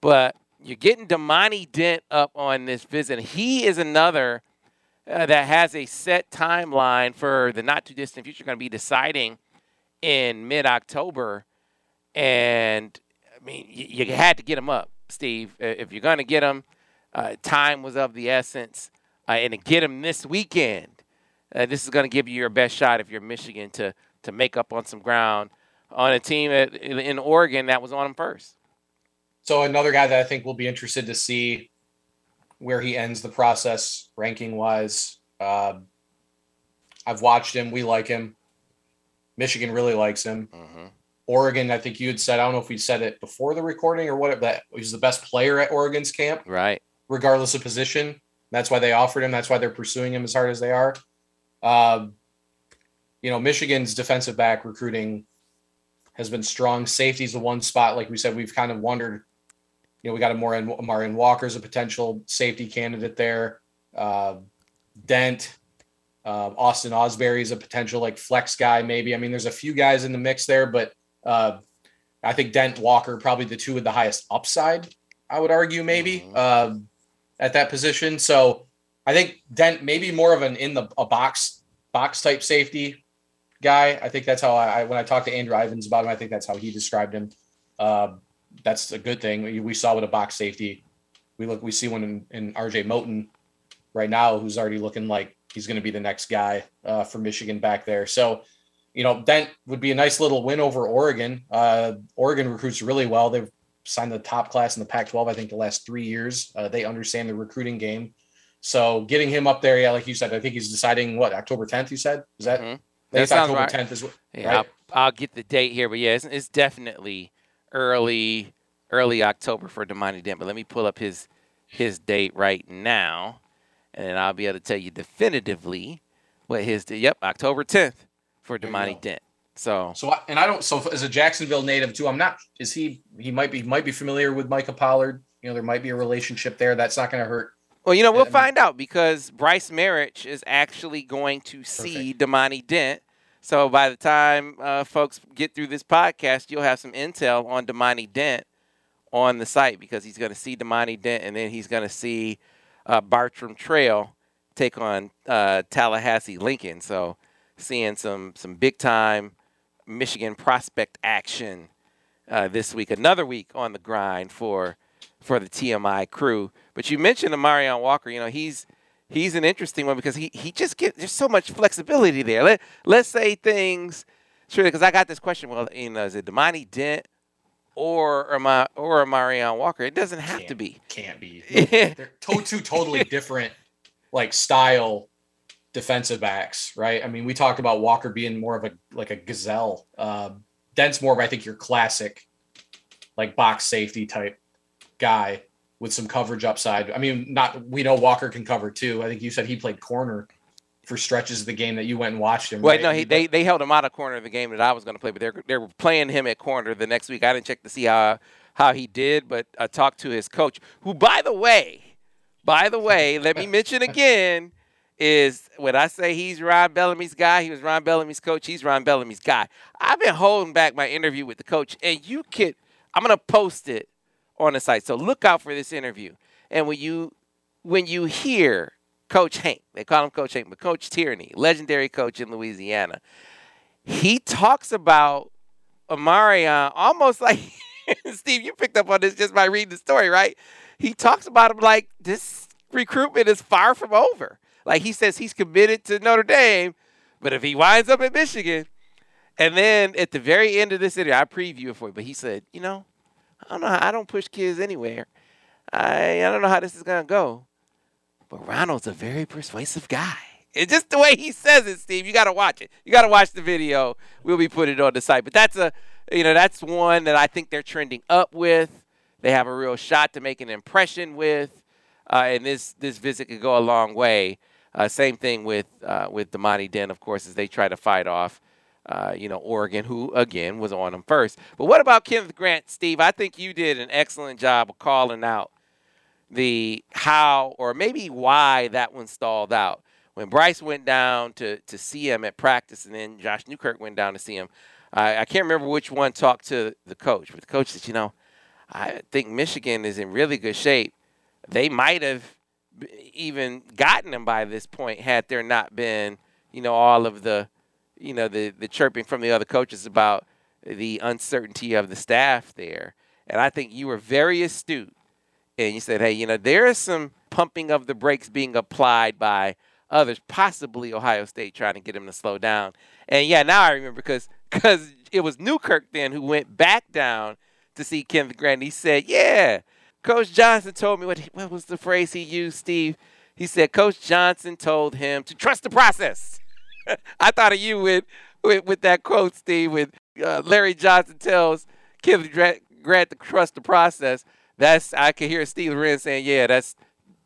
But you're getting Damani Dent up on this visit. He is another uh, that has a set timeline for the not too distant future, going to be deciding in mid October. And I mean, you, you, had to get him up, Steve. If you're going to get him, uh, time was of the essence. Uh, and to get him this weekend, uh, this is going to give you your best shot if you're Michigan to to make up on some ground on a team at, in Oregon that was on him first. So another guy that I think we'll be interested to see where he ends the process ranking wise. Uh, I've watched him. We like him. Michigan really likes him. Mm-hmm. Oregon, I think you had said, I don't know if we said it before the recording or what, that he's the best player at Oregon's camp. Right. Regardless of position. That's why they offered him. That's why they're pursuing him as hard as they are. Um, you know, Michigan's defensive back recruiting has been strong. Safety's the one spot, like we said, we've kind of wondered. You know, we got a Marion, Marion Walker as a potential safety candidate there. Uh, Dent, uh, Austin Osbury is a potential like flex guy, maybe. I mean, there's a few guys in the mix there, but uh, I think Dent Walker probably the two with the highest upside. I would argue maybe mm-hmm. At that position. So I think Dent maybe more of an in the a box box type safety guy. I think that's how I, when I talked to Andrew Ivins about him, I think that's how he described him. Uh, that's a good thing. We, we, saw with a box safety. We look, we see one in, in RJ Moten right now, who's already looking like he's going to be the next guy uh, for Michigan back there. So, you know, Dent would be a nice little win over Oregon. Uh, Oregon recruits really well. They've signed the top class in the Pac-12, I think, the last three years. Uh, they understand the recruiting game. So getting him up there, yeah, like you said, I think he's deciding what October 10th. You said is that? Mhm. Sounds October right. 10th is what. Yeah, right? I'll, I'll get the date here, but yeah, it's, it's definitely early early October for Damani Dent. But let me pull up his his date right now, and then I'll be able to tell you definitively what his yep October 10th for Damani. Dent. So So I, and I don't. So as a Jacksonville native too, I'm not. Is he? He might be. Might be familiar with Micah Pollard. You know, there might be a relationship there. That's not going to hurt. Well, you know, we'll I mean- find out because Bryce Marich is actually going to see Damani Dent. So by the time uh, folks get through this podcast, you'll have some intel on Damani Dent on the site because he's going to see Damani Dent and then he's going to see uh, Bartram Trail take on uh, Tallahassee Lincoln. So seeing some some big time Michigan prospect action uh, this week. Another week on the grind for for the TMI crew. But you mentioned Amarion Walker. You know, he's he's an interesting one because he he just gets there's so much flexibility there. Let let's say things sure because I got this question. Well, you know, is it Damani Dent or am I or Amarion Walker? It doesn't have to Can't be. Can't be. They're to- two totally different, like style defensive backs, right? I mean, we talked about Walker being more of a like a gazelle. Um, Dent's more of I think your classic, like box safety type guy with some coverage upside. I mean, not we know Walker can cover too. I think you said he played corner for stretches of the game that you went and watched him. Well, right? no, he, they they held him out of corner of the game that I was going to play, but they're they were playing him at corner the next week. I didn't check to see how how he did, but I talked to his coach, who, by the way, by the way, let me mention again, is when I say he's Ron Bellamy's guy, he was Ron Bellamy's coach. He's Ron Bellamy's guy. I've been holding back my interview with the coach, and you could, I'm gonna post it on the site. So look out for this interview. And when you when you hear Coach Hank, they call him Coach Hank, but Coach Tierney, legendary coach in Louisiana, he talks about Amarion almost like Steve, you picked up on this just by reading the story, right? He talks about him like this recruitment is far from over. Like he says he's committed to Notre Dame, but if he winds up at Michigan, and then at the very end of this interview, I preview it for you, but he said, you know, I don't know, how, I don't push kids anywhere. I I don't know how this is gonna go, but Ronald's a very persuasive guy. It's just the way he says it, Steve. You got to watch it. You got to watch the video. We'll be putting it on the site. But that's a, you know, that's one that I think they're trending up with. They have a real shot to make an impression with, uh, and this this visit could go a long way. Uh, same thing with uh, with Damani Dent, of course, as they try to fight off, uh, you know, Oregon, who again was on them first. But what about Kenneth Grant, Steve? I think you did an excellent job of calling out the how or maybe why that one stalled out. When Bryce went down to to see him at practice, and then Josh Newkirk went down to see him, I, I can't remember which one talked to the coach, but the coach said, you know, I think Michigan is in really good shape. They might have even gotten him by this point had there not been, you know, all of the, you know, the the chirping from the other coaches about the uncertainty of the staff there. And I think you were very astute and you said, hey, you know, there is some pumping of the brakes being applied by others, possibly Ohio State trying to get him to slow down. And yeah, now I remember because because it was Newkirk then who went back down to see Kenneth Grant. He said, yeah, Coach Johnson told me what he- what was the phrase he used, Steve? He said Coach Johnson told him to trust the process. I thought of you with with, with that quote, Steve, with uh, Larry Johnson tells Kenneth Grant, to trust the process. That's I can hear Steve Lorenz saying, "Yeah, that's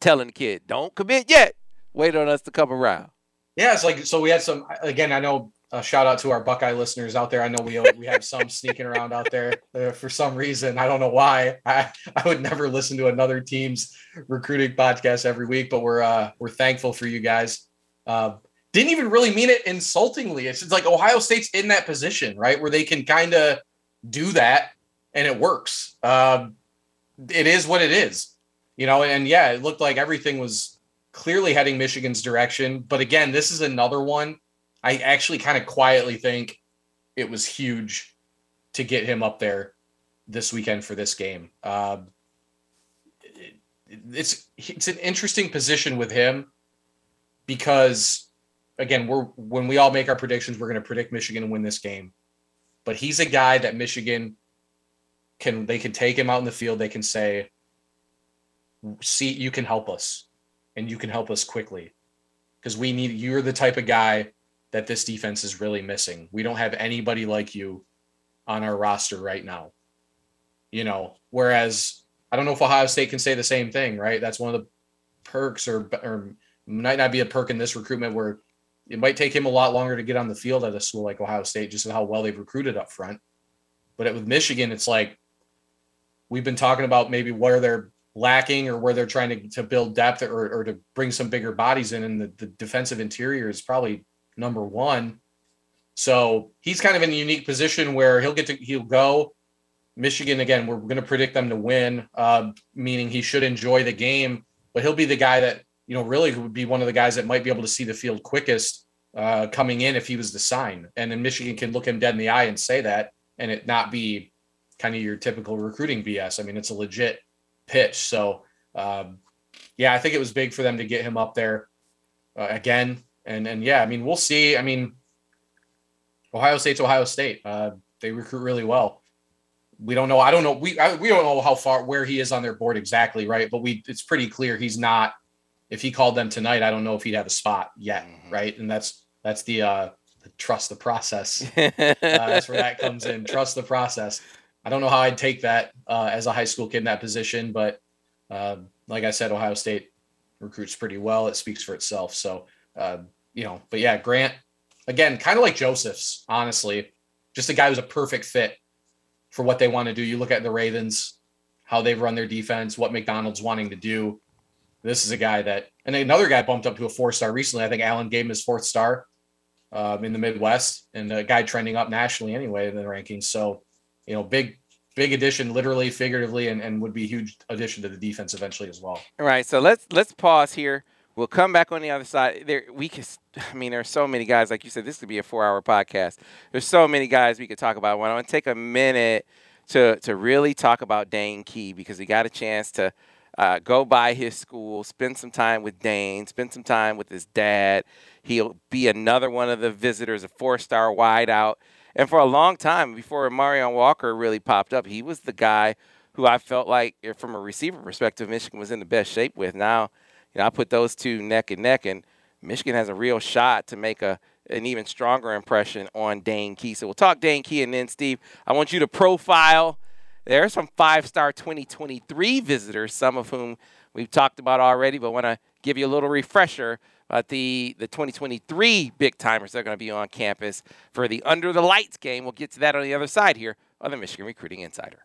telling the kid, don't commit yet. Wait on us to come around." Yeah, it's like so. We had some again. I know. Shout out to our Buckeye listeners out there. I know we we have some sneaking around out there uh, for some reason. I don't know why. I I would never listen to another team's recruiting podcast every week, but we're uh we're thankful for you guys. Uh, didn't even really mean it insultingly. It's like Ohio State's in that position, right, where they can kind of do that and it works. Um, it is what it is, you know. And yeah, it looked like everything was clearly heading Michigan's direction. But again, this is another one. I actually kind of quietly think it was huge to get him up there this weekend for this game. Um, it- it's it's an interesting position with him because again, we're when we all make our predictions, we're going to predict Michigan to win this game. But he's a guy that Michigan can they can take him out in the field. They can say, "See, you can help us." and you can help us quickly because we need you're the type of guy that this defense is really missing. We don't have anybody like you on our roster right now. You know, whereas I don't know if Ohio State can say the same thing, right? That's one of the perks or or might not be a perk in this recruitment where it might take him a lot longer to get on the field at a school like Ohio State, just how well they've recruited up front. But with Michigan, it's like we've been talking about maybe where they're lacking or where they're trying to, to build depth or, or to bring some bigger bodies in. And the, the defensive interior is probably number one. So he's kind of in a unique position where he'll get to, he'll go. Michigan, again, we're going to predict them to win, uh, meaning he should enjoy the game, but he'll be the guy that, you know, really would be one of the guys that might be able to see the field quickest uh, coming in if he was the sign. And then Michigan can look him dead in the eye and say that and it not be kind of your typical recruiting BS. I mean, it's a legit pitch. So, um, yeah, I think it was big for them to get him up there uh, again. And and yeah, I mean, we'll see. I mean, Ohio State's Ohio State. Uh, they recruit really well. We don't know. I don't know. We I, we don't know how far where he is on their board exactly, right? But we it's pretty clear he's not. If he called them tonight, I don't know if he'd have a spot yet, mm-hmm. right? And that's that's the uh, the trust the process. uh, that's where that comes in. Trust the process. I don't know how I'd take that uh, as a high school kid in that position, but uh, like I said, Ohio State recruits pretty well. It speaks for itself. So, uh, you know, but yeah, Grant, again, kind of like Josephs, honestly, just a guy who's a perfect fit for what they want to do. You look at the Ravens, how they've run their defense, what Macdonald's wanting to do. This is a guy that, and another guy bumped up to a four star recently. I think Allen gave him his fourth star um, in the Midwest, and a guy trending up nationally anyway in the rankings. So, you know, big big addition, literally, figuratively, and, and would be a huge addition to the defense eventually as well. All right, so let's let's pause here. We'll come back on the other side. There, we can. I mean, there are so many guys. Like you said, this could be a four-hour podcast. There's so many guys we could talk about. I want to take a minute to to really talk about Dane Key because he got a chance to uh, go by his school, spend some time with Dane, spend some time with his dad. He'll be another one of the visitors, a four-star wideout. And for a long time, before Marion Walker really popped up, he was the guy who I felt like, eh, from a receiver perspective, Michigan was in the best shape with. Now, you know, I put those two neck and neck, and Michigan has a real shot to make a an even stronger impression on Dane Key. So we'll talk Dane Key, and then Steve, I want you to profile. There are some five-star 2023 visitors, some of whom we've talked about already, but want to give you a little refresher uh, the the 2023 big timers that are going to be on campus for the Under the Lights game. We'll get to that on the other side here on the Michigan Recruiting Insider.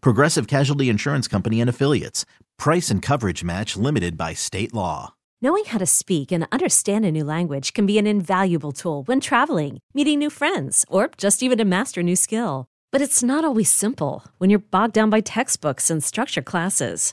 Progressive Casualty Insurance Company and Affiliates. Price and coverage match limited by state law. Knowing how to speak and understand a new language can be an invaluable tool when traveling, meeting new friends, or just even to master a new skill. But it's not always simple when you're bogged down by textbooks and structure classes.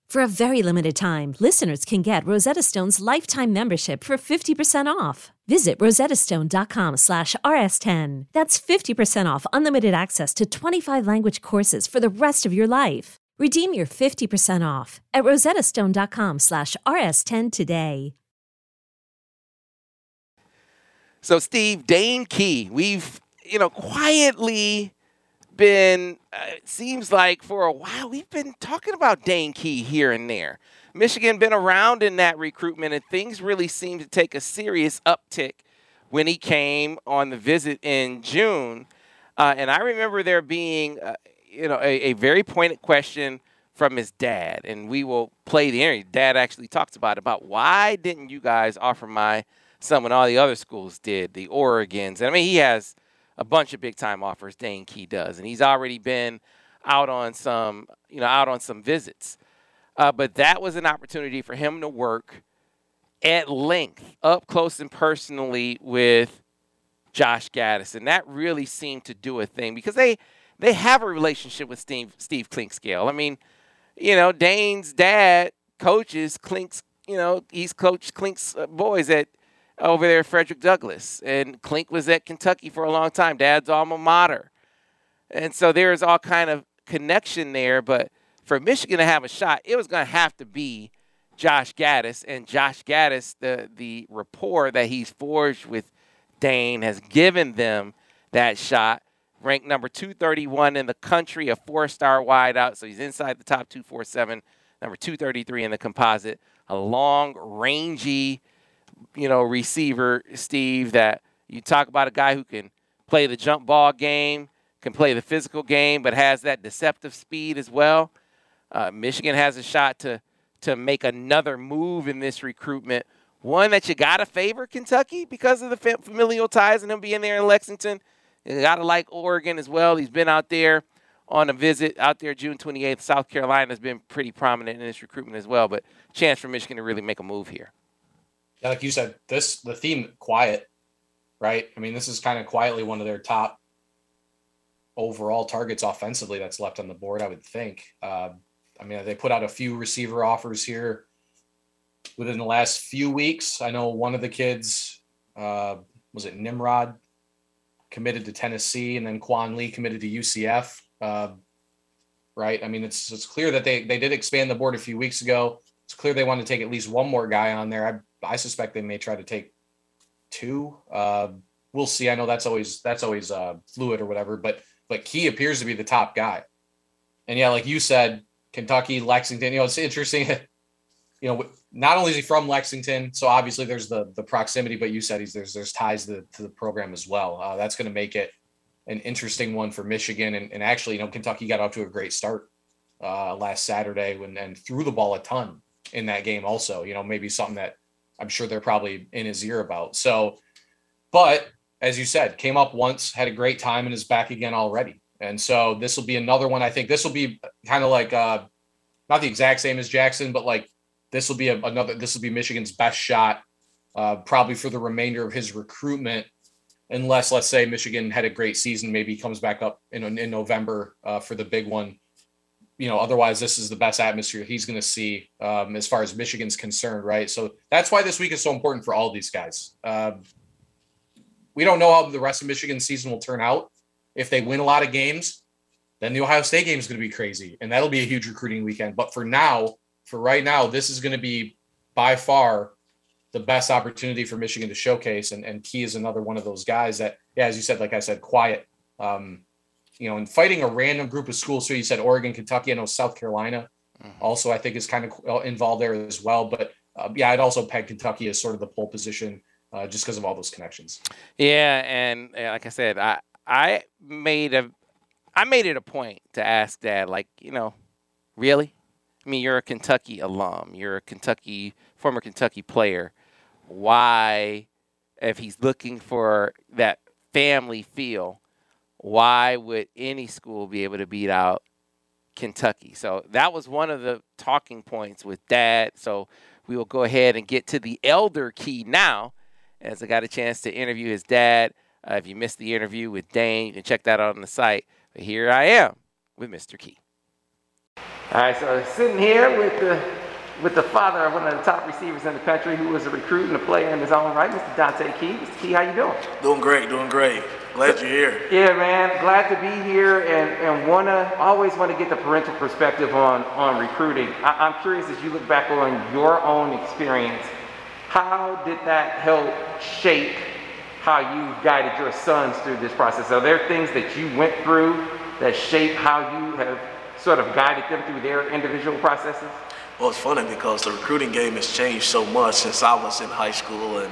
For a very limited time, listeners can get Rosetta Stone's lifetime membership for 50% off. Visit rosettastone.com slash rs10. That's 50% off unlimited access to 25 language courses for the rest of your life. Redeem your 50% off at rosettastone.com slash rs10 today. So, Steve, Dane Key, we've, you know, quietly been, uh, it seems like for a while, we've been talking about Dane Key here and there. Michigan been around in that recruitment, and things really seem to take a serious uptick when he came on the visit in June. Uh, and I remember there being, uh, you know, a, a, very pointed question from his dad, and we will play the interview. Dad actually talks about about why didn't you guys offer my some when all the other schools did, the Oregons. And I mean, he has a bunch of big time offers. Dane Key does, and he's already been out on some, you know, out on some visits. Uh, but that was an opportunity for him to work at length, up close and personally with Josh Gattis, and that really seemed to do a thing because they they have a relationship with Steve Steve Clinkscale. I mean, you know, Dane's dad coaches Clink's, you know, he's coached Clink's uh, boys at over there Frederick Douglass, and Clink was at Kentucky for a long time. Dad's alma mater, and so there's all kind of connection there. But for Michigan to have a shot, it was going to have to be Josh Gattis, and Josh Gattis, the the rapport that he's forged with Dane has given them that shot. Ranked number 231 in the country, a four-star wideout, so he's inside the top 247. Number 233 in the composite, a long, rangy, you know, receiver, Steve. That you talk about a guy who can play the jump ball game, can play the physical game, but has that deceptive speed as well. Uh, Michigan has a shot to to make another move in this recruitment. One that you got to favor Kentucky because of the familial ties and him being there in Lexington. You got to like Oregon as well. He's been out there on a visit out there June 28th. South Carolina has been pretty prominent in this recruitment as well, but chance for Michigan to really make a move here. Yeah, like you said, this the theme quiet, right? I mean, this is kind of quietly one of their top overall targets offensively that's left on the board. I would think. Uh, I mean, they put out a few receiver offers here within the last few weeks. I know one of the kids uh, was it Nimrod committed to Tennessee, and then Quan Lee committed to UCF. Uh, right? I mean, it's it's clear that they they did expand the board a few weeks ago. It's clear they want to take at least one more guy on there. I suspect they may try to take two. Uh, we'll see. I know that's always that's always uh, fluid or whatever, but but Key appears to be the top guy. And yeah, like you said, Kentucky, Lexington. You know, it's interesting. You know, not only is he from Lexington, so obviously there's the the proximity, but you said he's there's there's ties to, to the program as well. Uh, that's going to make it an interesting one for Michigan. And, and actually, you know, Kentucky got off to a great start uh, last Saturday when and threw the ball a ton in that game. Also, you know, maybe something that I'm sure they're probably in his ear about. So, but as you said, came up once, had a great time, and is back again already. And so this will be another one. I think this will be kind of like uh, not the exact same as Jackson, but like this will be a, another. This will be Michigan's best shot, uh, probably for the remainder of his recruitment, unless let's say Michigan had a great season, maybe comes back up in in November uh, for the big one. You know, otherwise this is the best atmosphere he's going to see um, as far as Michigan's concerned, right? So that's why this week is so important for all these guys. Uh, we don't know how the rest of Michigan's season will turn out if they win a lot of games, then the Ohio State game is going to be crazy, and that'll be a huge recruiting weekend. But for now, for right now, this is going to be by far the best opportunity for Michigan to showcase. And, and Key is another one of those guys that, yeah, as you said, like I said, quiet. Um, you know, and fighting a random group of schools. So you said Oregon, Kentucky, I know South Carolina mm-hmm. also, I think, is kind of involved there as well. But uh, yeah, I'd also peg Kentucky as sort of the pole position uh, just because of all those connections. Yeah, and like I said, I I made a I made it a point to ask dad like, you know, really? I mean, you're a Kentucky alum. You're a Kentucky former Kentucky player. Why if he's looking for that family feel, why would any school be able to beat out Kentucky? So that was one of the talking points with dad. So we will go ahead and get to the elder key now as I got a chance to interview his dad. Uh, if you missed the interview with Dane, you can check that out on the site. But here I am with Mr. Key. All right, so sitting here with the with the father of one of the top receivers in the country, who was a recruit and a player in his own right, Mr. Donte Key. Mr. Key, how you doing? Doing great, doing great. Glad you're here. Yeah, man. Glad to be here and, and wanna always want to get the parental perspective on, on recruiting. I, I'm curious as you look back on your own experience, how did that help shape how you guided your sons through this process? Are there things that you went through that shape how you have sort of guided them through their individual processes? Well, it's funny because the recruiting game has changed so much since I was in high school, and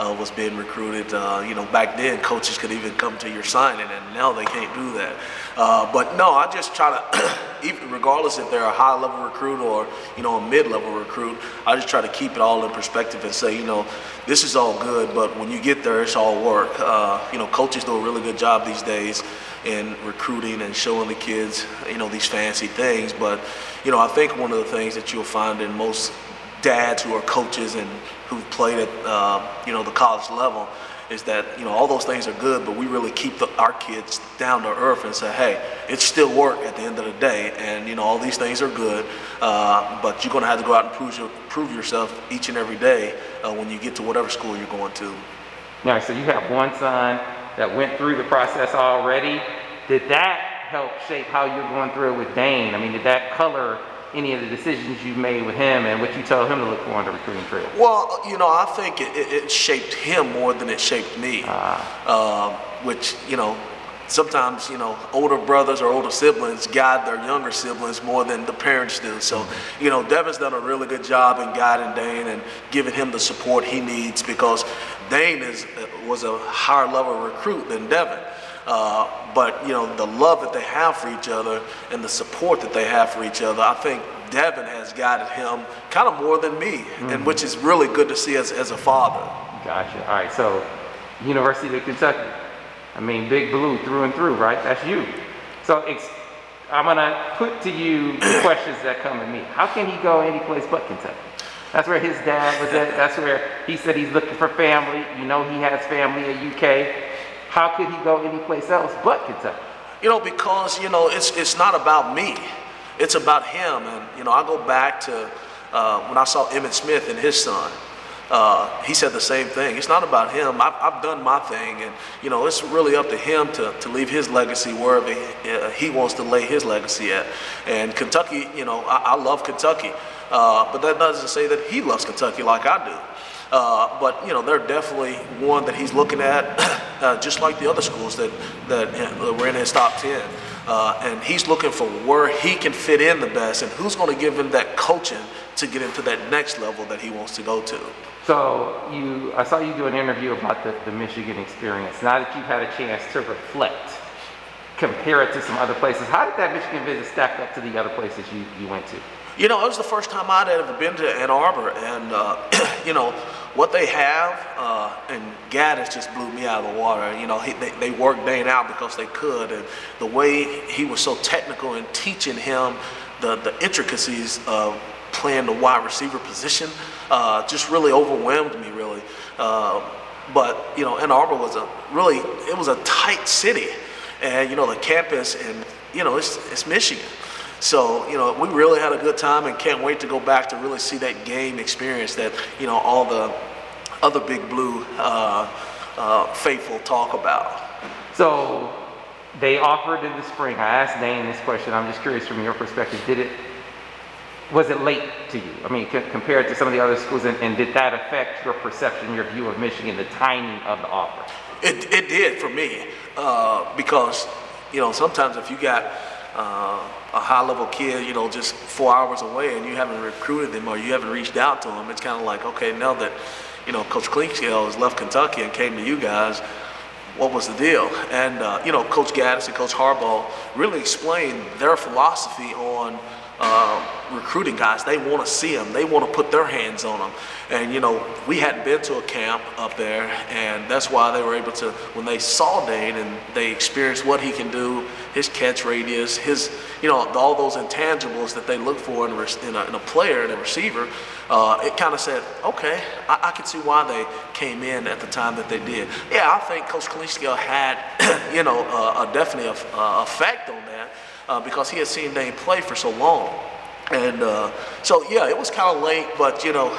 uh, was being recruited. Uh, you know, back then coaches could even come to your signing, and now they can't do that. Uh, but no, I just try to, even regardless if they're a high level recruit or you know a mid level recruit, I just try to keep it all in perspective and say, you know, this is all good, but when you get there, it's all work. Uh, you know, coaches do a really good job these days in recruiting and showing the kids, you know, these fancy things. But you know, I think one of the things that you'll find in most dads who are coaches and who've played at uh, you know the college level is that you know all those things are good, but we really keep the, our kids down to earth and say, hey, it's still work at the end of the day, and you know all these things are good, uh, but you're going to have to go out and prove, your, prove yourself each and every day uh, when you get to whatever school you're going to. Now, so you have one son that went through the process already. Did that help shape how you're going through it with Dane? I mean, did that color any of the decisions you made with him and what you told him to look for on the recruiting trail? Well, you know, I think it, it, it shaped him more than it shaped me. Uh, which, you know, sometimes, you know, older brothers or older siblings guide their younger siblings more than the parents do. So, you know, Devin's done a really good job in guiding Dane and giving him the support he needs because Dane is was a higher level recruit than Devin. Uh, but you know the love that they have for each other and the support that they have for each other, I think Devin has guided him kind of more than me, mm-hmm. and which is really good to see as, as a father. Gotcha. All right. So, University of Kentucky. I mean, Big Blue through and through, right? That's you. So, I'm gonna put to you the questions that come to me. How can he go any place but Kentucky? That's where his dad was at. That's where he said he's looking for family. You know, he has family in UK. How could he go anyplace else but Kentucky? You know, because you know it's it's not about me. It's about him. And you know, I go back to uh, when I saw Emmitt Smith and his son. Uh, he said the same thing. It's not about him. I've, I've, done my thing, and you know, it's really up to him to, to leave his legacy wherever he, uh, he wants to lay his legacy at. And Kentucky, you know, I, I love Kentucky, uh, but that doesn't say that he loves Kentucky like I do. Uh, but you know, they're definitely one that he's looking at, uh, just like the other schools that that were in his top ten. Uh, and he's looking for where he can fit in the best, and who's going to give him that coaching to get him to that next level that he wants to go to. So you, I saw you do an interview about the, the Michigan experience. Now that you've had a chance to reflect, compare it to some other places, how did that Michigan visit stack up to the other places you, you went to? You know, it was the first time I'd ever been to Ann Arbor, and uh, you know what they have, uh, and Gattis just blew me out of the water. You know, he, they, they worked Dane out because they could, and the way he was so technical in teaching him the, the intricacies of playing the wide receiver position uh, just really overwhelmed me, really. Uh, but you know, Ann Arbor was a really it was a tight city, and you know the campus, and you know it's it's Michigan. So, you know, we really had a good time and can't wait to go back to really see that game experience that, you know, all the other Big Blue uh, uh, faithful talk about. So, they offered in the spring. I asked Dane this question. I'm just curious from your perspective. Did it, was it late to you? I mean, c- compared to some of the other schools, and, and did that affect your perception, your view of Michigan, the timing of the offer? It, it did for me uh, because, you know, sometimes if you got, uh, a high level kid, you know, just four hours away and you haven't recruited them or you haven't reached out to them, it's kind of like, okay, now that, you know, Coach Clinkscale has left Kentucky and came to you guys, what was the deal? And, uh, you know, Coach Gattis and Coach Harbaugh really explained their philosophy on uh, recruiting guys. They want to see them. They want to put their hands on them. And you know, we hadn't been to a camp up there, and that's why they were able to. When they saw Dane and they experienced what he can do, his catch radius, his, you know, all those intangibles that they look for in a, in a, in a player and a receiver, uh, it kind of said, okay, I, I, can see why they came in at the time that they did. Yeah, I think Coach Clinkscale had, you know, a, a definite uh, effect on uh, because he had seen Dane play for so long. And uh, so, yeah, it was kind of late, but, you know,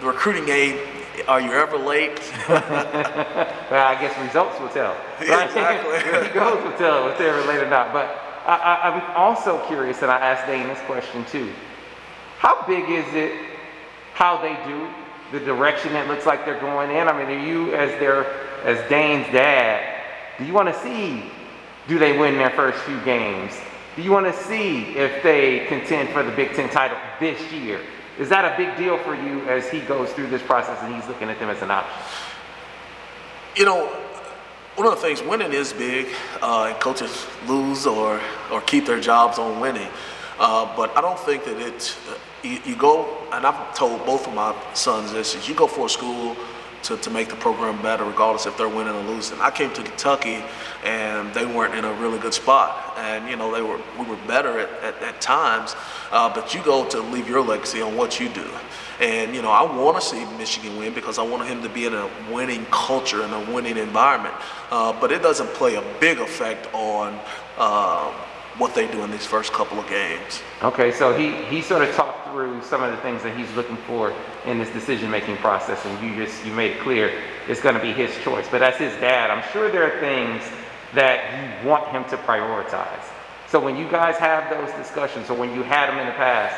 the recruiting aid are you ever late? well, I guess results will tell. Right? Exactly. goals will tell if they're late or not. But I, am also curious, and I asked Dane this question too. How big is it how they do, the direction it looks like they're going in? I mean, are you, as their, as Dane's dad, do you want to see, do they win their first few games? Do you want to see if they contend for the Big Ten title this year? Is that a big deal for you as he goes through this process and he's looking at them as an option? You know, one of the things winning is big, uh, and coaches lose or or keep their jobs on winning. Uh, but I don't think that it's uh, you, you, go, and I've told both of my sons this: is you go for a school to, to make the program better, regardless if they're winning or losing. I came to Kentucky, and they weren't in a really good spot, and you know they were we were better at, at, at times, uh, but you go to leave your legacy on what you do. And you know, I want to see Michigan win because I want him to be in a winning culture and a winning environment. Uh, but it doesn't play a big effect on uh, what they do in these first couple of games. Okay, so he he sort of talked through some of the things that he's looking for in this decision-making process, and you just you made it clear it's going to be his choice. But as his dad, I'm sure there are things that you want him to prioritize. So when you guys have those discussions, or when you had them in the past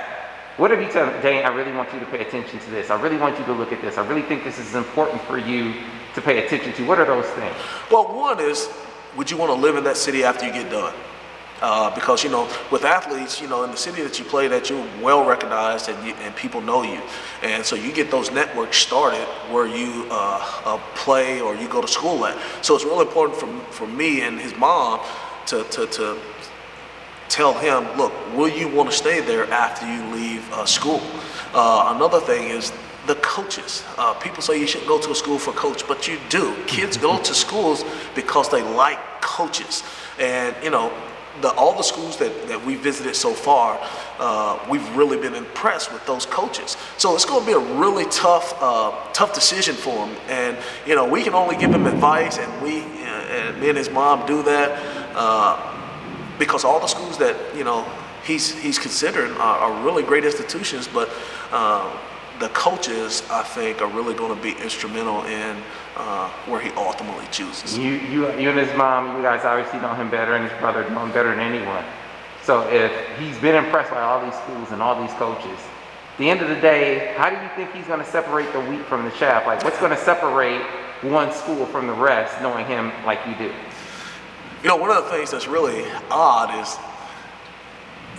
what have you told Dane, I really want you to pay attention to this. I really want you to look at this. I really think this is important for you to pay attention to. What are those things? Well, one is, would you want to live in that city after you get done? Uh, because you know, with athletes, you know, in the city that you play, that you're well recognized and, you, and people know you, and so you get those networks started where you uh, uh, play or you go to school at. So it's really important for for me and his mom to to, to tell him, look, will you want to stay there after you leave uh, school? Uh, another thing is the coaches. Uh, people say you shouldn't go to a school for coach, but you do. Kids go to schools because they like coaches. And, you know, the, all the schools that, that we visited so far, uh, we've really been impressed with those coaches. So it's going to be a really tough, uh, tough decision for him. And you know, we can only give him advice, and we, uh, and me and his mom do that. Uh, because all the schools that you know he's he's considering are, are really great institutions, but uh, the coaches I think are really going to be instrumental in uh, where he ultimately chooses. You you you and his mom, you guys obviously know him better, and his brother know him better than anyone. So if he's been impressed by all these schools and all these coaches, at the end of the day, how do you think he's going to separate the wheat from the chaff? Like, what's going to separate one school from the rest, knowing him like you do? You know, one of the things that's really odd is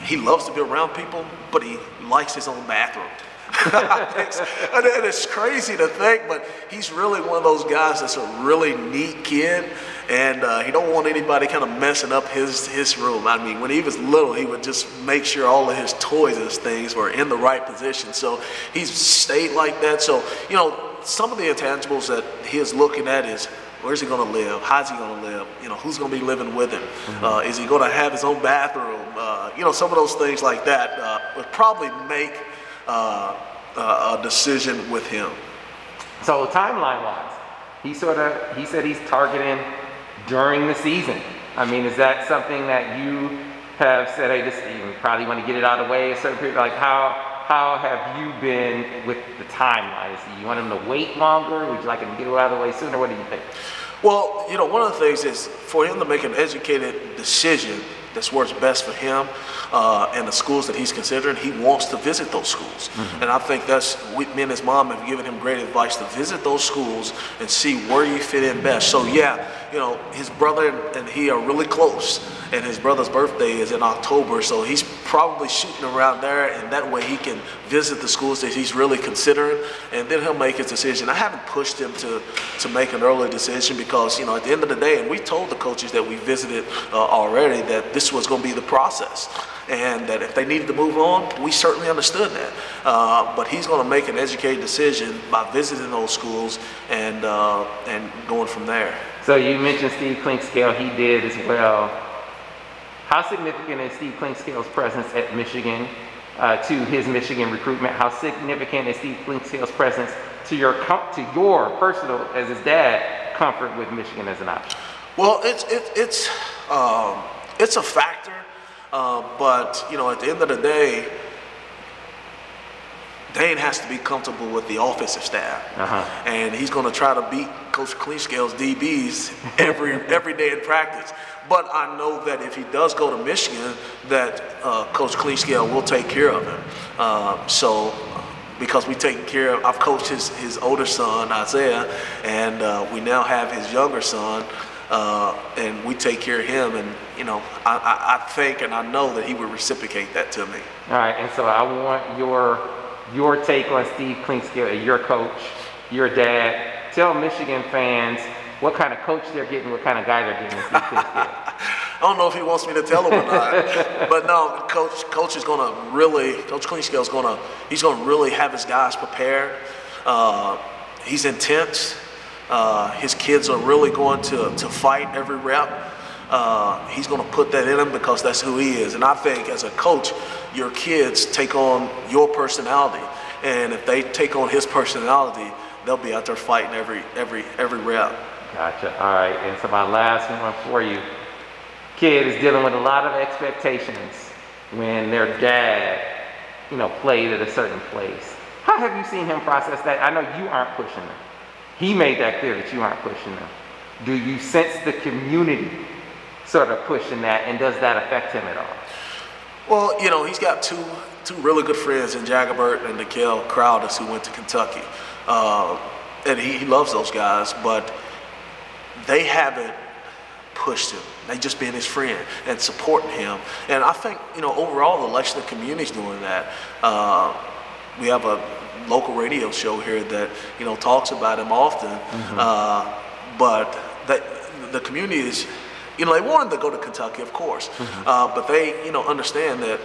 he loves to be around people, but he likes his own bathroom. and it's crazy to think, but he's really one of those guys that's a really neat kid, and uh, he don't want anybody kind of messing up his his room. I mean, when he was little, he would just make sure all of his toys and things were in the right position. So he's stayed like that. So you know, some of the intangibles that he is looking at is Where's he going to live? How's he going to live? You know, who's going to be living with him? Mm-hmm. Uh, is he going to have his own bathroom? Uh, you know, some of those things like that uh, would probably make uh, a decision with him. So timeline wise, he sort of he said he's targeting during the season. I mean, is that something that you have said, hey, this you probably want to get it out of the way a certain period? Like how how have you been with the timeline? Do you want him to wait longer? Would you like him to get it out of the way sooner? What do you think? Well, you know, one of the things is for him to make an educated decision that's works best for him uh, and the schools that he's considering, he wants to visit those schools. Mm-hmm. And I think that's, we, me and his mom have given him great advice to visit those schools and see where you fit in best. So, yeah, you know, his brother and he are really close and his brother's birthday is in October, so he's probably shooting around there, and that way he can visit the schools that he's really considering, and then he'll make his decision. I haven't pushed him to to make an early decision because you know at the end of the day, and we told the coaches that we visited uh, already that this was going to be the process, and that if they needed to move on, we certainly understood that. Uh, but he's going to make an educated decision by visiting those schools and uh, and going from there. So you mentioned Steve Clinkscale, he did as well. How significant is Steve Clinkscale's presence at Michigan uh, to his Michigan recruitment? How significant is Steve Clinkscale's presence to your to your personal, as his dad, comfort with Michigan as an option? Well, it's it, it's um, it's a factor, uh, but you know, at the end of the day, Dane has to be comfortable with the offensive staff, uh-huh. and he's going to try to beat Coach Clinkscale's DBs every every day in practice. But I know that if he does go to Michigan, that uh, Coach Clinkscale will take care of him. Uh, so because we take care of, I've coached his, his older son, Isaiah, and uh, we now have his younger son, uh, and we take care of him. And, you know, I, I, I, think and I know that he would reciprocate that to me. All right, and so I want your your take on Steve Clinkscale, your coach, your dad. Tell Michigan fans what kind of coach they're getting, what kind of guy they're getting. Steve. I don't know if he wants me to tell him or not, but no, coach. Coach is going to really. Coach Clinkscale is going to. He's going to really have his guys prepared. Uh, he's intense. Uh, his kids are really going to to fight every rep. Uh, he's going to put that in him because that's who he is. And I think as a coach, your kids take on your personality, and if they take on his personality, they'll be out there fighting every every every rep. Gotcha. All right. And so my last one for you kid is dealing with a lot of expectations when their dad, you know, played at a certain place. How have you seen him process that? I know you aren't pushing him. He made that clear that you aren't pushing him. Do you sense the community sort of pushing that, and does that affect him at all? Well, you know, he's got two two really good friends in Jager Burton and Nikel Crowders who went to Kentucky. Uh, and he, he loves those guys, but they haven't pushed him. They just being his friend and supporting him. And I think, you know, overall the Lexington community is doing that. Uh, we have a local radio show here that, you know, talks about him often. Mm-hmm. Uh, but that, the community is, you know, they wanted to go to Kentucky, of course. Mm-hmm. Uh, but they, you know, understand that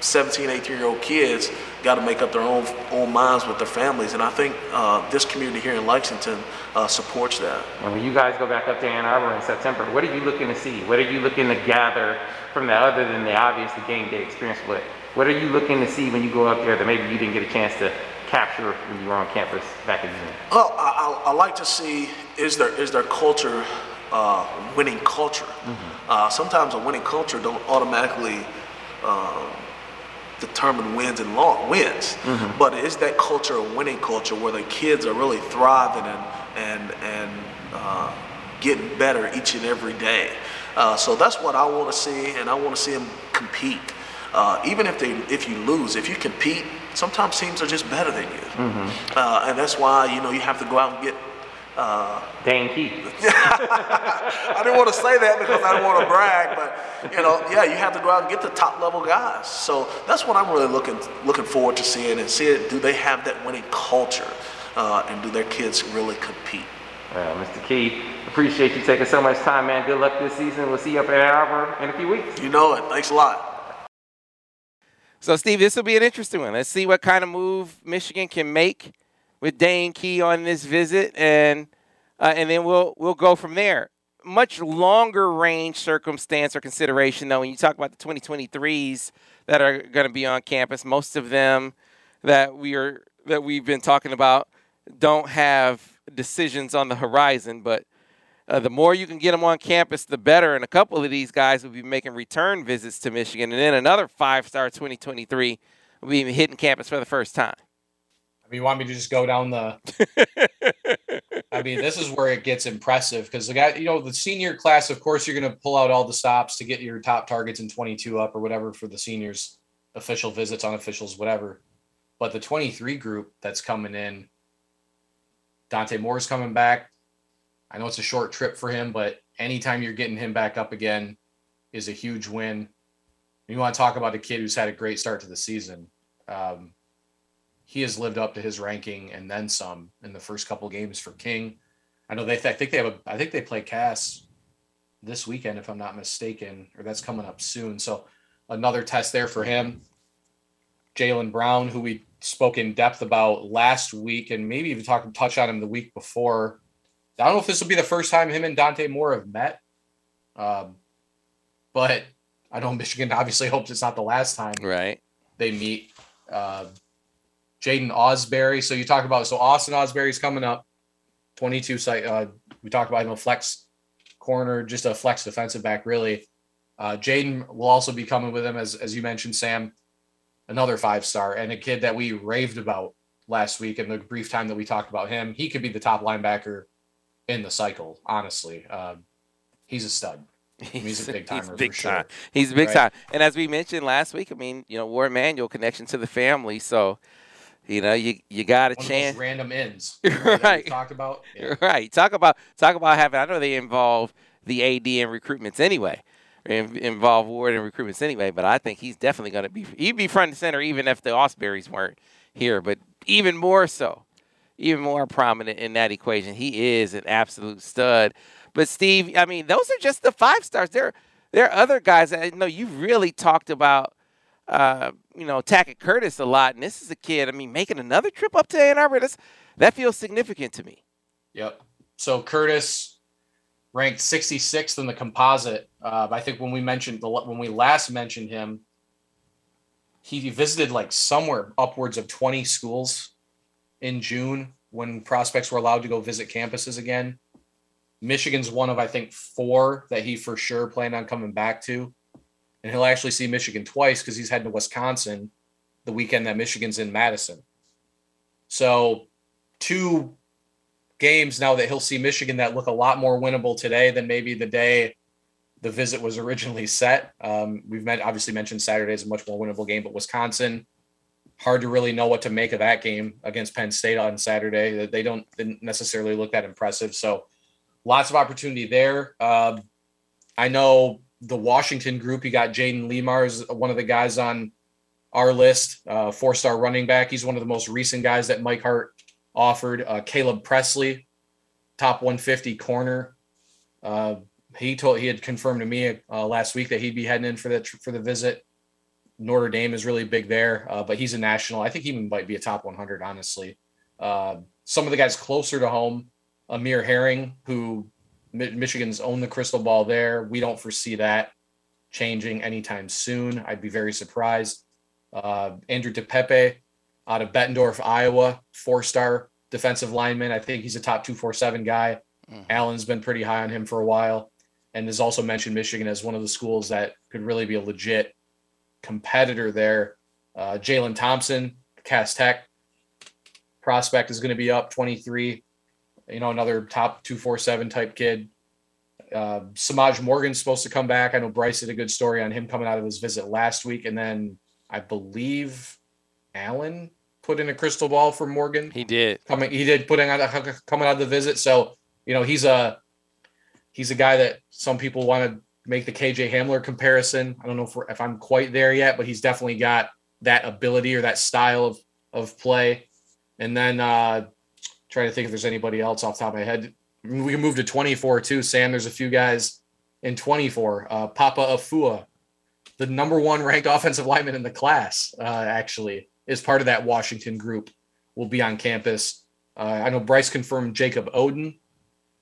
17, 18 year old kids got to make up their own own minds with their families. And I think uh, this community here in Lexington uh, supports that. And when you guys go back up to Ann Arbor in September, what are you looking to see? What are you looking to gather from that other than the obvious the game day experience? What, what are you looking to see when you go up there that maybe you didn't get a chance to capture when you were on campus back in June? Well, I, I, I like to see is there is there culture, uh, winning culture. Mm-hmm. Uh, sometimes a winning culture don't automatically uh, determine wins and long wins. Mm-hmm. But it's that culture, a winning culture, where the kids are really thriving and and and uh, getting better each and every day. Uh, so that's what I want to see, and I want to see them compete. Uh, even if they if you lose, if you compete, sometimes teams are just better than you, mm-hmm. Uh, and that's why you know you have to go out and get uh, Dane Key. I didn't want to say that because I didn't want to brag, but you know, yeah, you have to go out and get the top level guys. So that's what I'm really looking looking forward to seeing and see it. do they have that winning culture, uh, and do their kids really compete. Well, Mr. Key, appreciate you taking so much time, man. Good luck this season. We'll see you up at Ann Arbor in a few weeks. You know it. Thanks a lot. So, Steve, this will be an interesting one. Let's see what kind of move Michigan can make with Dane Key on this visit, and uh, and then we'll we'll go from there. Much longer range circumstance or consideration, though, when you talk about the 2023s that are going to be on campus, most of them that we are that we've been talking about don't have decisions on the horizon, but uh, the more you can get them on campus, the better. And a couple of these guys will be making return visits to Michigan, and then another five-star 2023 will be hitting campus for the first time. I mean, you want me to just go down the? I mean, this is where it gets impressive because the guy, you know, the senior class. Of course, you're going to pull out all the stops to get your top targets in 22 up or whatever for the seniors, official visits, unofficials, whatever. But the 23 group that's coming in, Dante Moore's coming back. I know it's a short trip for him, but anytime you're getting him back up again is a huge win. You want to talk about a kid who's had a great start to the season. Um, he has lived up to his ranking and then some in the first couple games for King. I know they th- I think they have a I think they play Cass this weekend if I'm not mistaken, or that's coming up soon. So another test there for him. Jalen Brown, who we spoke in depth about last week, and maybe even talk touch on him the week before. I don't know if this will be the first time him and Dante Moore have met, um, but I know Michigan obviously hopes it's not the last time right they meet. Uh, Jaiden Ausberry. So you talk about so Austin Ausberry's coming up, 22 site. Uh, we talked about him a flex corner, just a flex defensive back, really. Uh, Jaiden will also be coming with him, as as you mentioned, Sam, another five star and a kid that we raved about last week in the brief time that we talked about him. He could be the top linebacker in the cycle. Honestly, uh, he's a stud. He's, he's a big timer big for time. He's a big right? time. And as we mentioned last week, I mean, you know, Warde Manuel connection to the family. So you know, you you got a One chance. random ends. right. Talked about. Yeah. Right. Talk about talk about having. I know they involve the AD in recruitments anyway. Involve Warde and recruitments anyway, but I think he's definitely going to be. He'd be front and center even if the Ausberries weren't here, but even more so, even more prominent in that equation. He is an absolute stud. But Steve, I mean, those are just the five stars. There, there are other guys. I know you've really talked about, uh, you know, Tackett Curtis a lot, and this is a kid. I mean, making another trip up to Ann Arbor. That's, that feels significant to me. Yep. So Curtis ranked 66th in the composite. Uh, I think when we mentioned the when we last mentioned him, he visited like somewhere upwards of 20 schools in June when prospects were allowed to go visit campuses again. Michigan's one of I think four that he for sure planned on coming back to, and he'll actually see Michigan twice because he's heading to Wisconsin the weekend that Michigan's in Madison. So, two games now that he'll see Michigan that look a lot more winnable today than maybe the day the visit was originally set. Um, we've met, obviously mentioned Saturday is a much more winnable game, but Wisconsin, hard to really know what to make of that game against Penn State on Saturday. They don't didn't necessarily look that impressive. So lots of opportunity there. Um, I know the Washington group. You got Jaden Lemar is one of the guys on our list, uh, four star running back. He's one of the most recent guys that Mike Hart offered. Uh, Caleb Presley, top 150 corner. Uh, he told he had confirmed to me uh, last week that he'd be heading in for the for the visit. Notre Dame is really big there, uh, but he's a national. I think he might be a top 100, honestly. Uh, some of the guys closer to home, Amir Herring, who Michigan's own the crystal ball there. We don't foresee that changing anytime soon. I'd be very surprised. Uh, Andrew Depaepe out of Bettendorf, Iowa, four star defensive lineman. I think he's a top 247 guy. Mm-hmm. Allen's been pretty high on him for a while and has also mentioned Michigan as one of the schools that could really be a legit competitor there. Uh, Jalen Thompson, Cass Tech prospect is going to be up 23. You know, another top 247 type kid. Uh, Semaj Morgan's supposed to come back. I know Bryce did a good story on him coming out of his visit last week. And then I believe Allen put in a crystal ball for Morgan. He did. Coming, he did putting out coming out of the visit. So, you know, he's a he's a guy that some people want to make the KJ Hamler comparison. I don't know if, if I'm quite there yet, but he's definitely got that ability or that style of, of play. And then uh, trying to think if there's anybody else off the top of my head. We can move to 24 too, Sam. There's a few guys in 24. Uh, Papa Afua, the number one ranked offensive lineman in the class, uh, actually, is part of that Washington group, will be on campus. Uh, I know Bryce confirmed Jacob Odin,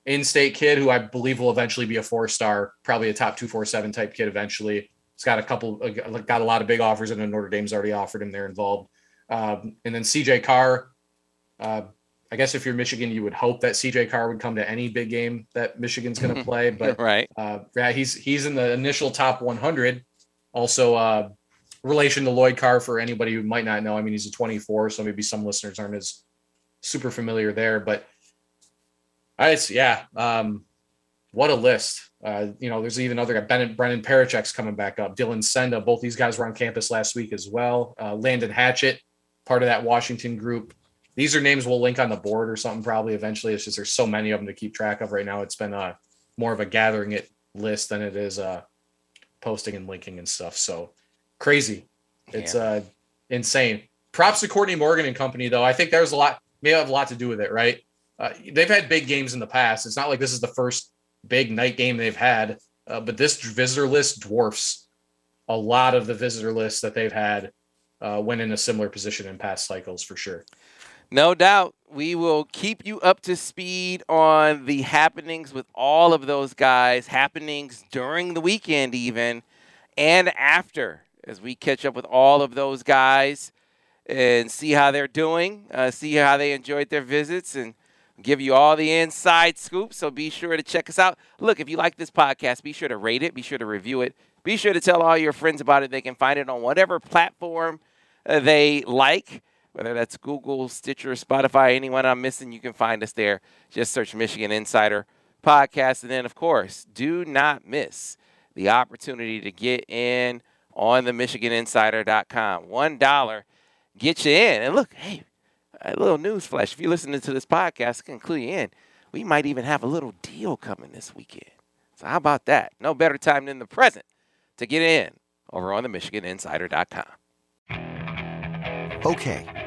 in-state kid who I believe will eventually be a four-star, probably a top two four seven type kid eventually. He's got a couple, uh, got a lot of big offers, and Notre Dame's already offered him. They're involved. Um, and then CJ Carr. Uh, I guess if you're Michigan, you would hope that CJ Carr would come to any big game that Michigan's going to play. But right, uh, yeah, he's he's in the initial top 100. Also, uh, relation to Lloyd Carr for anybody who might not know. I mean, he's a 24, so maybe some listeners aren't as super familiar there. But I yeah. Um, what a list. Uh, you know, there's even other guy, Brennan, Brennan Parachek's coming back up. Dylan Senda, both these guys were on campus last week as well. Uh, Landon Hatchett, part of that Washington group. These are names we'll link on the board or something probably eventually. It's just there's so many of them to keep track of right now. It's been a more of a gathering it list than it is uh, posting and linking and stuff. So crazy. It's yeah. uh, insane. Props to Courtney Morgan and company, though. I think there's a lot, may have a lot to do with it, right? Uh, they've had big games in the past. It's not like this is the first big night game they've had, uh, but this visitor list dwarfs a lot of the visitor lists that they've had uh, when in a similar position in past cycles for sure. No doubt. We will keep you up to speed on the happenings with all of those guys, happenings during the weekend, even and after, as we catch up with all of those guys and see how they're doing, uh, see how they enjoyed their visits, and give you all the inside scoop. So be sure to check us out. Look, if you like this podcast, be sure to rate it, be sure to review it, be sure to tell all your friends about it. They can find it on whatever platform uh, they like, whether that's Google, Stitcher, Spotify, anyone I'm missing, you can find us there. Just search Michigan Insider Podcast. And then, of course, do not miss the opportunity to get in on the MichiganInsider.com. $1 get you in. And look, hey, a little news flash. If you're listening to this podcast, I can clue you in. We might even have a little deal coming this weekend. So how about that? No better time than the present to get in over on the MichiganInsider.com. Okay,